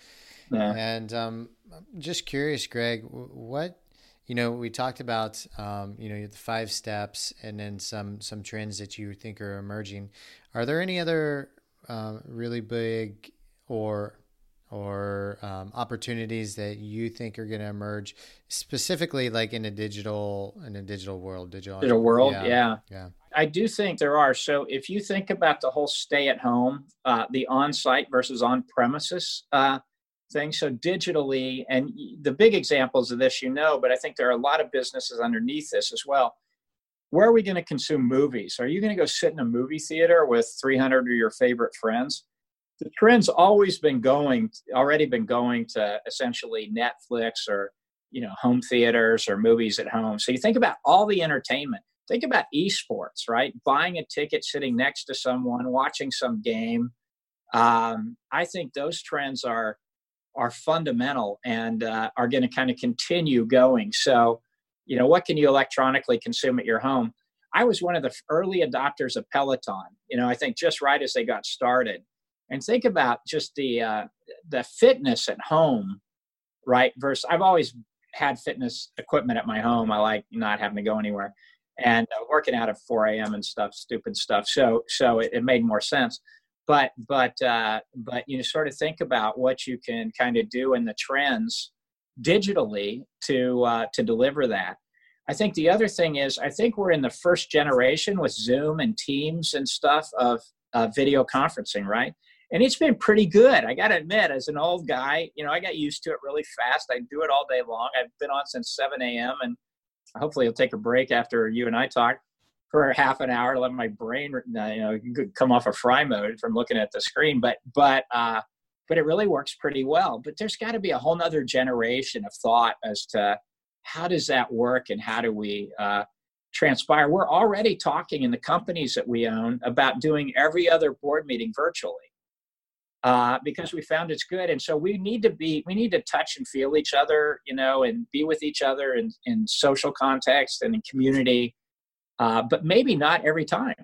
F: Yeah. and um, i'm just curious greg what you know we talked about um, you know the five steps and then some some trends that you think are emerging. Are there any other um, really big or or um, opportunities that you think are going to emerge specifically like in a digital in a digital world
A: digital, digital world yeah. yeah. yeah i do think there are so if you think about the whole stay at home uh, the on-site versus on premises uh, thing so digitally and the big examples of this you know but i think there are a lot of businesses underneath this as well where are we going to consume movies? Are you going to go sit in a movie theater with 300 of your favorite friends? The trend's always been going, already been going to essentially Netflix or you know home theaters or movies at home. So you think about all the entertainment. Think about esports, right? Buying a ticket, sitting next to someone, watching some game. Um, I think those trends are are fundamental and uh, are going to kind of continue going. So you know what can you electronically consume at your home i was one of the early adopters of peloton you know i think just right as they got started and think about just the uh, the fitness at home right versus i've always had fitness equipment at my home i like not having to go anywhere and uh, working out at 4 a.m and stuff stupid stuff so so it, it made more sense but but uh, but you know sort of think about what you can kind of do in the trends digitally to uh, to deliver that. I think the other thing is I think we're in the first generation with Zoom and Teams and stuff of uh, video conferencing, right? And it's been pretty good. I got to admit, as an old guy, you know, I got used to it really fast. I do it all day long. I've been on since 7 a.m. and hopefully I'll take a break after you and I talk for half an hour to let my brain, you know, come off a of fry mode from looking at the screen. But, but, uh, but it really works pretty well. But there's got to be a whole nother generation of thought as to how does that work and how do we uh, transpire. We're already talking in the companies that we own about doing every other board meeting virtually. Uh, because we found it's good, and so we need to be we need to touch and feel each other, you know, and be with each other in, in social context and in community, uh, but maybe not every time,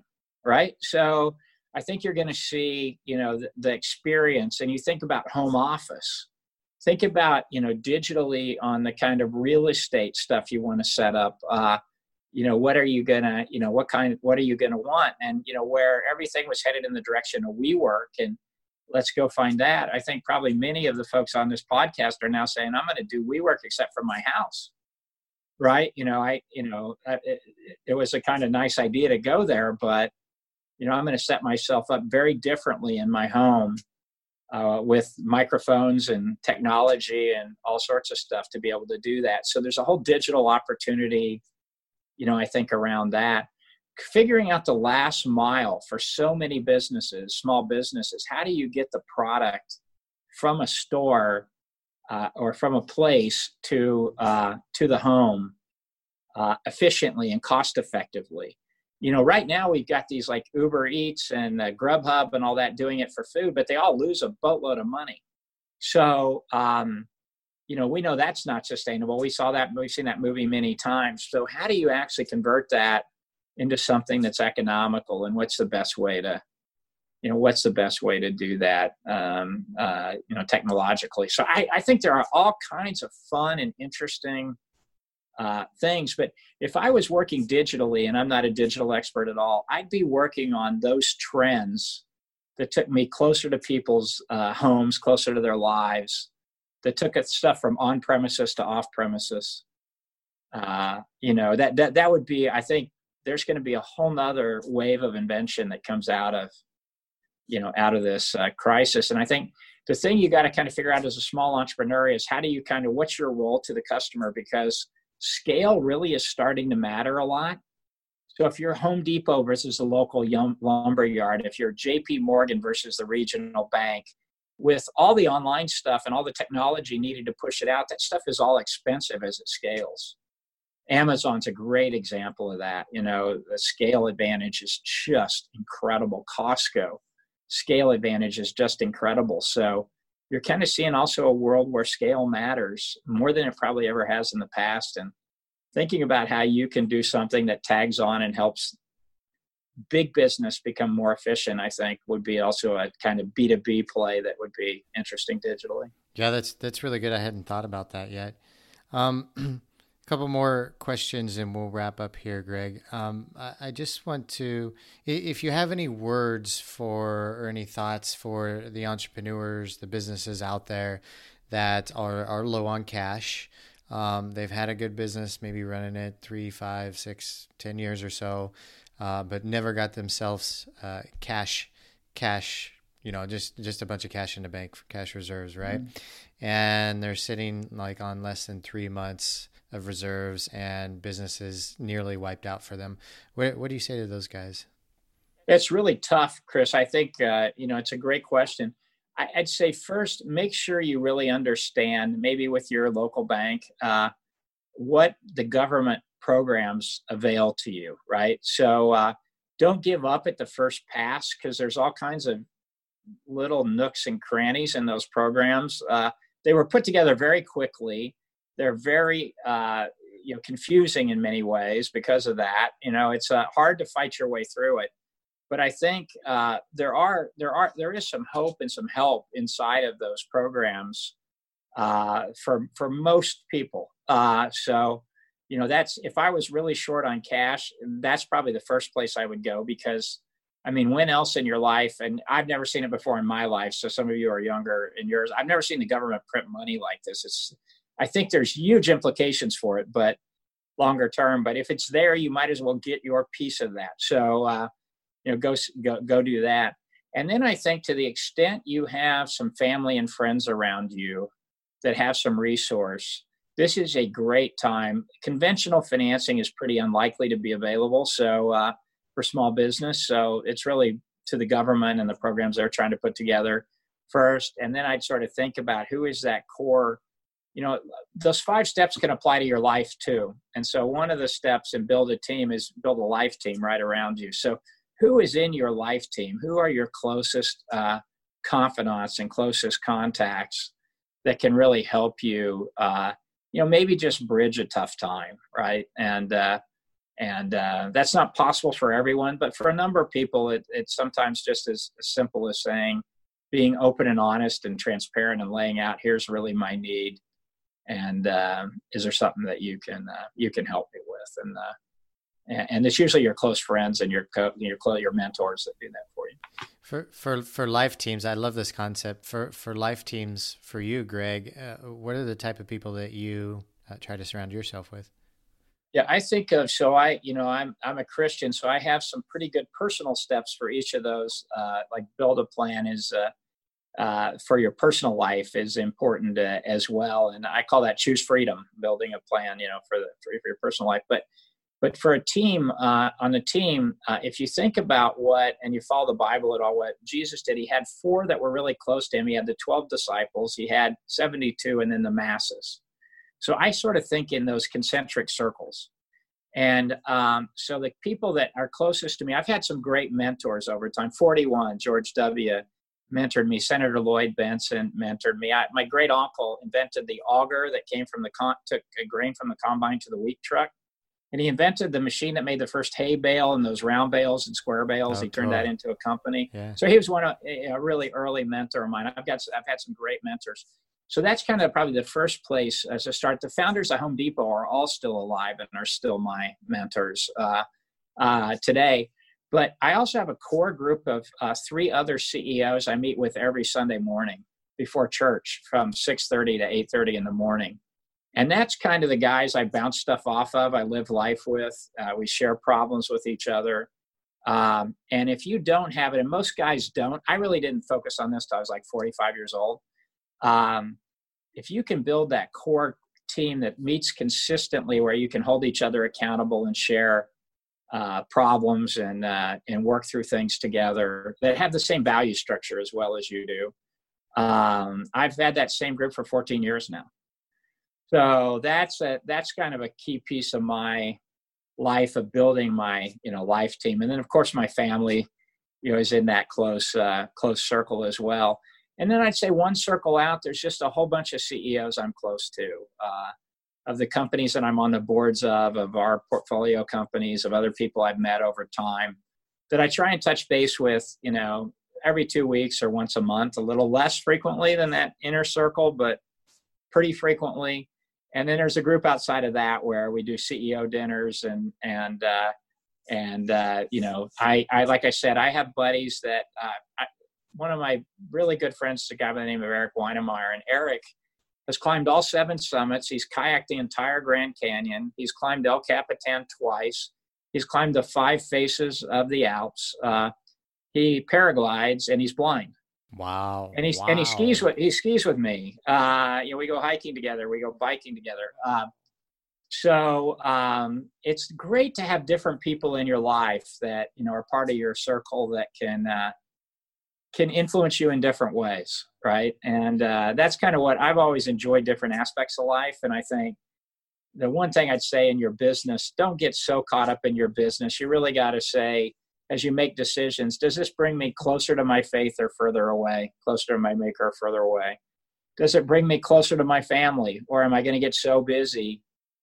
A: right? So I think you're going to see, you know, the, the, experience. And you think about home office. Think about, you know, digitally on the kind of real estate stuff you want to set up. Uh, you know, what are you gonna, you know, what kind, what are you gonna want? And you know, where everything was headed in the direction of WeWork, and let's go find that. I think probably many of the folks on this podcast are now saying, I'm going to do WeWork except for my house right you know i you know it, it, was a kind of nice idea to go there but you know, I'm going to set myself up very differently in my home uh, with microphones and technology and all sorts of stuff to be able to do that. So there's a whole digital opportunity you know, I think around that. Figuring out the last mile for so many businesses, small businesses, how do you get the product from a store uh, or from a place to uh, to the home uh, efficiently and cost effectively? You know, right now we've got these like Uber Eats and uh, Grubhub and all that doing it for food, but they all lose a boatload of money. So, um, you know, we know that's not sustainable. We saw that, we've seen that movie many times. So, how do you actually convert that into something that's economical? And what's the best way to, you know, what's the best way to do that, um, uh, you know, technologically? So, I, I think there are all kinds of fun and interesting uh, things. But if I was working digitally, and I'm not a digital expert at all, I'd be working on those trends that took me closer to people's uh, homes, closer to their lives, that took stuff from on premises to off premises. Uh, you know, that, that, that would be, I think there's going to be a whole nother wave of invention that comes out of, you know, out of this uh, crisis. And I think the thing you got to kind of figure out as a small entrepreneur is how do you kind of, what's your role to the customer? Because scale really is starting to matter a lot so if you're Home Depot versus the local lumber yard, if you're JP Morgan versus the regional bank, with all the online stuff and all the technology needed to push it out, that stuff is all expensive as it scales. Amazon's a great example of that. You know, the scale advantage is just incredible. Costco, scale advantage is just incredible. So you're kind of seeing also a world where scale matters more than it probably ever has in the past. And thinking about how you can do something that tags on and helps big business become more efficient i think would be also a kind of b2b play that would be interesting digitally
F: yeah that's that's really good i hadn't thought about that yet um, (clears throat) couple more questions and we'll wrap up here greg um, I, I, just want to if you have any words for or any thoughts for the entrepreneurs the businesses out there that are, are low on cash um, they've had a good business, maybe running it three, five, six, ten years or so, uh, but never got themselves uh, cash, cash. You know, just just a bunch of cash in the bank for cash reserves, right? Mm-hmm. And they're sitting like on less than three months of reserves, and businesses nearly wiped out for them. What what do you say to those guys?
A: It's really tough, Chris. I think uh, you know it's a great question. I'd say first, make sure you really understand, maybe with your local bank, uh, what the government programs avail to you, right? So uh, don't give up at the first pass because there's all kinds of little nooks and crannies in those programs. Uh, they were put together very quickly. They're very uh, you know confusing in many ways because of that. You know, it's uh, hard to fight your way through it but I think uh, there are there are there is some hope and some help inside of those programs uh, for for most people. Uh, so you know that's if I was really short on cash, that's probably the first place I would go because I mean, when else in your life? And I've never seen it before in my life. So some of you are younger in yours. I've never seen the government print money like this. It's I think there's huge implications for it, but longer term. But if it's there, you might as well get your piece of that. So uh, you know go go go do that and then i think to the extent you have some family and friends around you that have some resource this is a great time conventional financing is pretty unlikely to be available so uh, for small business so it's really to the government and the programs they're trying to put together first and then i'd sort of think about who is that core you know those five steps can apply to your life too and so one of the steps in build a team is build a life team right around you so who is in your life team? Who are your closest uh, confidants and closest contacts that can really help you? Uh, you know, maybe just bridge a tough time, right? And uh, and uh, that's not possible for everyone, but for a number of people, it, it's sometimes just as, as simple as saying, being open and honest and transparent and laying out, here's really my need, and uh, is there something that you can uh, you can help me with? And uh, and it's usually your close friends and your co- your your mentors that do that for you.
F: For for for life teams, I love this concept. For for life teams, for you, Greg, uh, what are the type of people that you uh, try to surround yourself with?
A: Yeah, I think of so I you know I'm I'm a Christian, so I have some pretty good personal steps for each of those. Uh, like build a plan is. Uh, for your personal life is important uh, as well, and I call that choose freedom. Building a plan, you know, for the for, your personal life. But But for a team, uh, on the team, uh, if you think about what, and you follow the Bible at all, what Jesus did, he had four that were really close to him. He had the 12 disciples, he had 72, and then the masses. So I sort of think in those concentric circles. And um, so the people that are closest to me, I've had some great mentors over time. 41, George W. mentored me. Senator Lloyd Bentsen mentored me. I, my great uncle invented the auger that came from the con- took a grain from the combine to the wheat truck and he invented the machine that made the first hay bale and those round bales and square bales. Oh, he turned that into a company. Yeah. So he was one of a really early mentor of mine. I've got I've had some great mentors. So that's kind of probably the first place as a start. The founders of Home Depot are all still alive and are still my mentors uh, uh, today. But I also have a core group of uh, three other CEOs I meet with every Sunday morning before church from 6:30 to 8:30 in the morning and that's kind of the guys I bounce stuff off of. I live life with. Uh, we share problems with each other. Um, and if you don't have it, and most guys don't, I really didn't focus on this till I was like 45 years old. Um, if you can build that core team that meets consistently, where you can hold each other accountable and share uh, problems and uh, and work through things together that have the same value structure as well as you do. Um, I've had that same group for 14 years now. So that's a that's kind of a key piece of my life of building my you know life team. And then of course my family you know is in that close uh, close circle as well. And then i'd say one circle out there's just a whole bunch of ceos i'm close to. Uh, of the companies that i'm on the boards of of our portfolio companies of other people i've met over time that i try and touch base with you know every two weeks or once a month a little less frequently than that inner circle but pretty frequently. And then there's a group outside of that where we do CEO dinners and and uh, and uh, you know I I like I said I have buddies that uh, I, one of my really good friends is a guy by the name of Eric Weihenmayer and Eric has climbed all seven summits. He's kayaked the entire Grand Canyon. He's climbed El Capitan twice. He's climbed the five faces of the Alps. Uh, he paraglides and he's blind.
F: Wow.
A: And he's
F: wow.
A: and he skis with he skis with me. Uh, you know, we go hiking together, we go biking together. Uh, so um, it's great to have different people in your life that you know are part of your circle that can uh, can influence you in different ways, right? And uh, that's kind of what I've always enjoyed different aspects of life. And I think the one thing I'd say in your business, don't get so caught up in your business. You really got to say, as you make decisions does this bring me closer to my faith or further away closer to my maker or further away does it bring me closer to my family or am i going to get so busy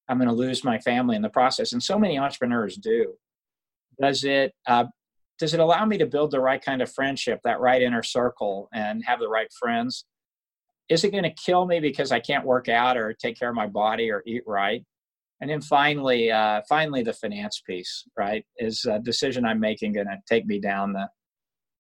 A: i'm going to lose my family in the process and so many entrepreneurs do does it uh, does it allow me to build the right kind of friendship that right inner circle and have the right friends? Is it going to kill me because i can't work out or take care of my body or eat right? And then finally uh, finally the finance piece right is a decision i'm making going to take me down the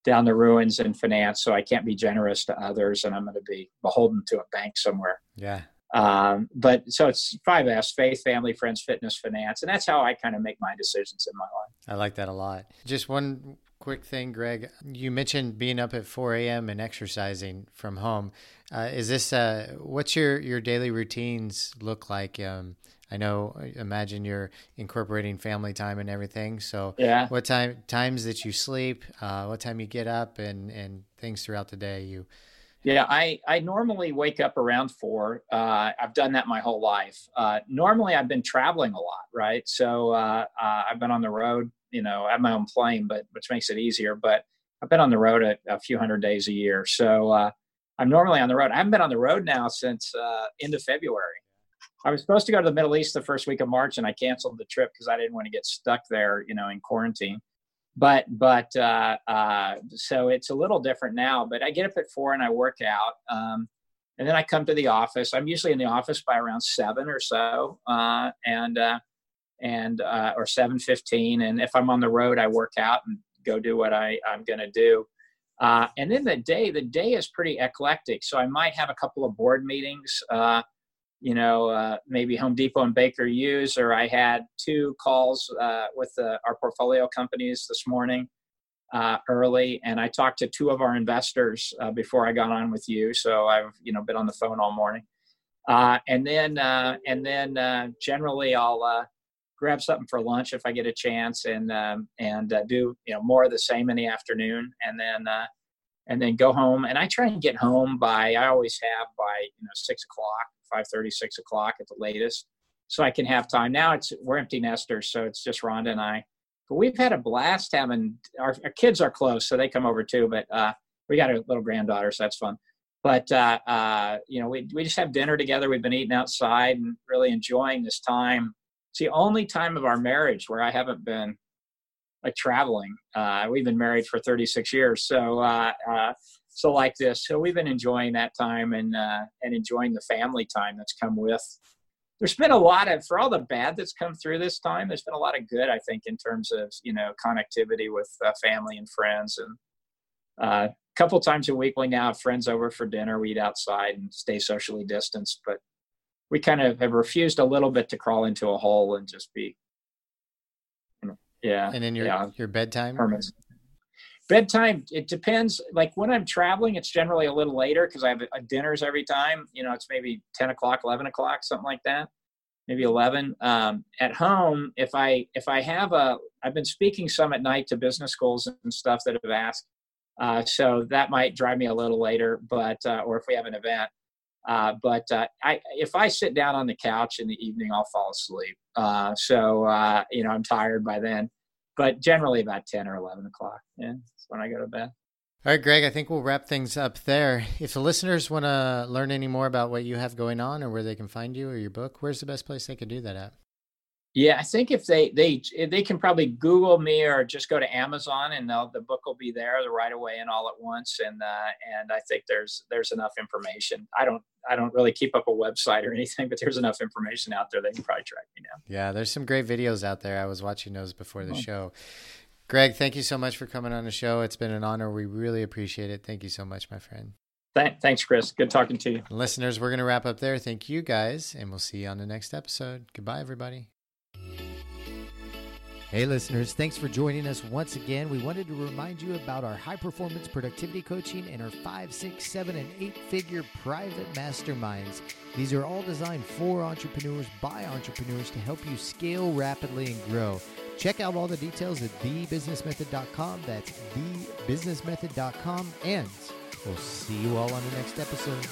A: down the ruins in finance so i can't be generous to others and i'm going to be beholden to a bank somewhere.
F: Yeah
A: um, but so it's five s faith family friends fitness finance and that's how i kind of make my decisions in my life.
F: I like that a lot. Just one quick thing greg. You mentioned being up at 4 a.m and exercising from home. Uh, is this uh, what's your your daily routines look like? Um, I know, imagine you're incorporating family time and everything. So,
A: yeah,
F: what time times that you sleep, uh, what time you get up, and and things throughout the day. You,
A: yeah, I I normally wake up around four. Uh, I've done that my whole life. Uh, normally, I've been traveling a lot, right? So uh, uh, I've been on the road. You know, I have my own plane, but which makes it easier. But I've been on the road a, a few hundred days a year. So uh, I'm normally on the road. I haven't been on the road now since end of February. I was supposed to go to the Middle East the first week of March, and I canceled the trip because I didn't want to get stuck there, you know, in quarantine. But but uh, uh, so it's a little different now. But I get up at four and I work out, um, and then I come to the office. I'm usually in the office by around seven or so, uh, and uh, and uh, or seven fifteen. And if I'm on the road, I work out and go do what I I'm going to do. Uh, and then the day, the day is pretty eclectic. So I might have a couple of board meetings you know, uh, maybe Home Depot and Baker Hughes, or I had two calls uh, with the, our portfolio companies this morning uh, early, and I talked to two of our investors uh, before I got on with you. So I've you know been on the phone all morning, uh, and then uh, and then generally I'll grab something for lunch if I get a chance, and um, and do you know more of the same in the afternoon, and then and then go home. And I try and get home by I always have by you know six o'clock, five thirty, six o'clock at the latest, so I can have time. Now it's we're empty nesters, so it's just Rhonda and I. But we've had a blast having our, our kids are close, so they come over too. But uh, we got a little granddaughter, so that's fun. But uh, uh, you know, we we just have dinner together. We've been eating outside and really enjoying this time. It's the only time of our marriage where I haven't been like traveling. Uh, we've been married for 36 years, so uh, uh, so like this. So we've been enjoying that time and uh, and enjoying the family time that's come with. There's been a lot of for all the bad that's come through this time. There's been a lot of good, I think, in terms of you know connectivity with uh, family and friends and uh, couple times a week we now have friends over for dinner we eat outside and stay socially distanced but we kind of have refused a little bit to crawl into a hole and just be yeah
F: and then your
A: yeah,
F: your bedtime?
A: Hermits. bedtime it depends. Like when i'm traveling it's generally a little later because i have a, dinners every time. You know it's maybe 10 o'clock 11 o'clock something like that. Maybe 11 um, at home if i if i have a i've been speaking some at night to business schools and stuff that have asked uh, so that might drive me a little later, but uh, or if we have an event. Uh, but uh, I, if I sit down on the couch in the evening, I'll fall asleep. Uh, so uh, you know I'm tired by then. But generally about ten or eleven o'clock. Yeah, that's when I go to bed.
F: All right, Greg, I think we'll wrap things up there. If the listeners want to learn any more about what you have going on or where they can find you or your book, where's the best place they could do that at?
A: Yeah, I think if they they they can probably Google me or just go to Amazon and the book will be there right away and all at once. And uh, and I think there's there's enough information. I don't I don't really keep up a website or (laughs) anything, but there's enough information out there they can probably track me down.
F: Yeah, there's some great videos out there. I was watching those before the oh. show. Greg, thank you so much for coming on the show. It's been an honor. We really appreciate it. Thank you so much, my friend.
A: Thanks, Chris. Good talking to you.
F: Listeners, we're going to wrap up there. Thank you guys, and we'll see you on the next episode. Goodbye, everybody. Hey, listeners, thanks for joining us once again. We wanted to remind you about our high performance productivity coaching and our five, six, seven, and eight figure private masterminds. These are all designed for entrepreneurs by entrepreneurs to help you scale rapidly and grow. Check out all the details at thebusinessmethod.com. That's thebusinessmethod.com. And we'll see you all on the next episode.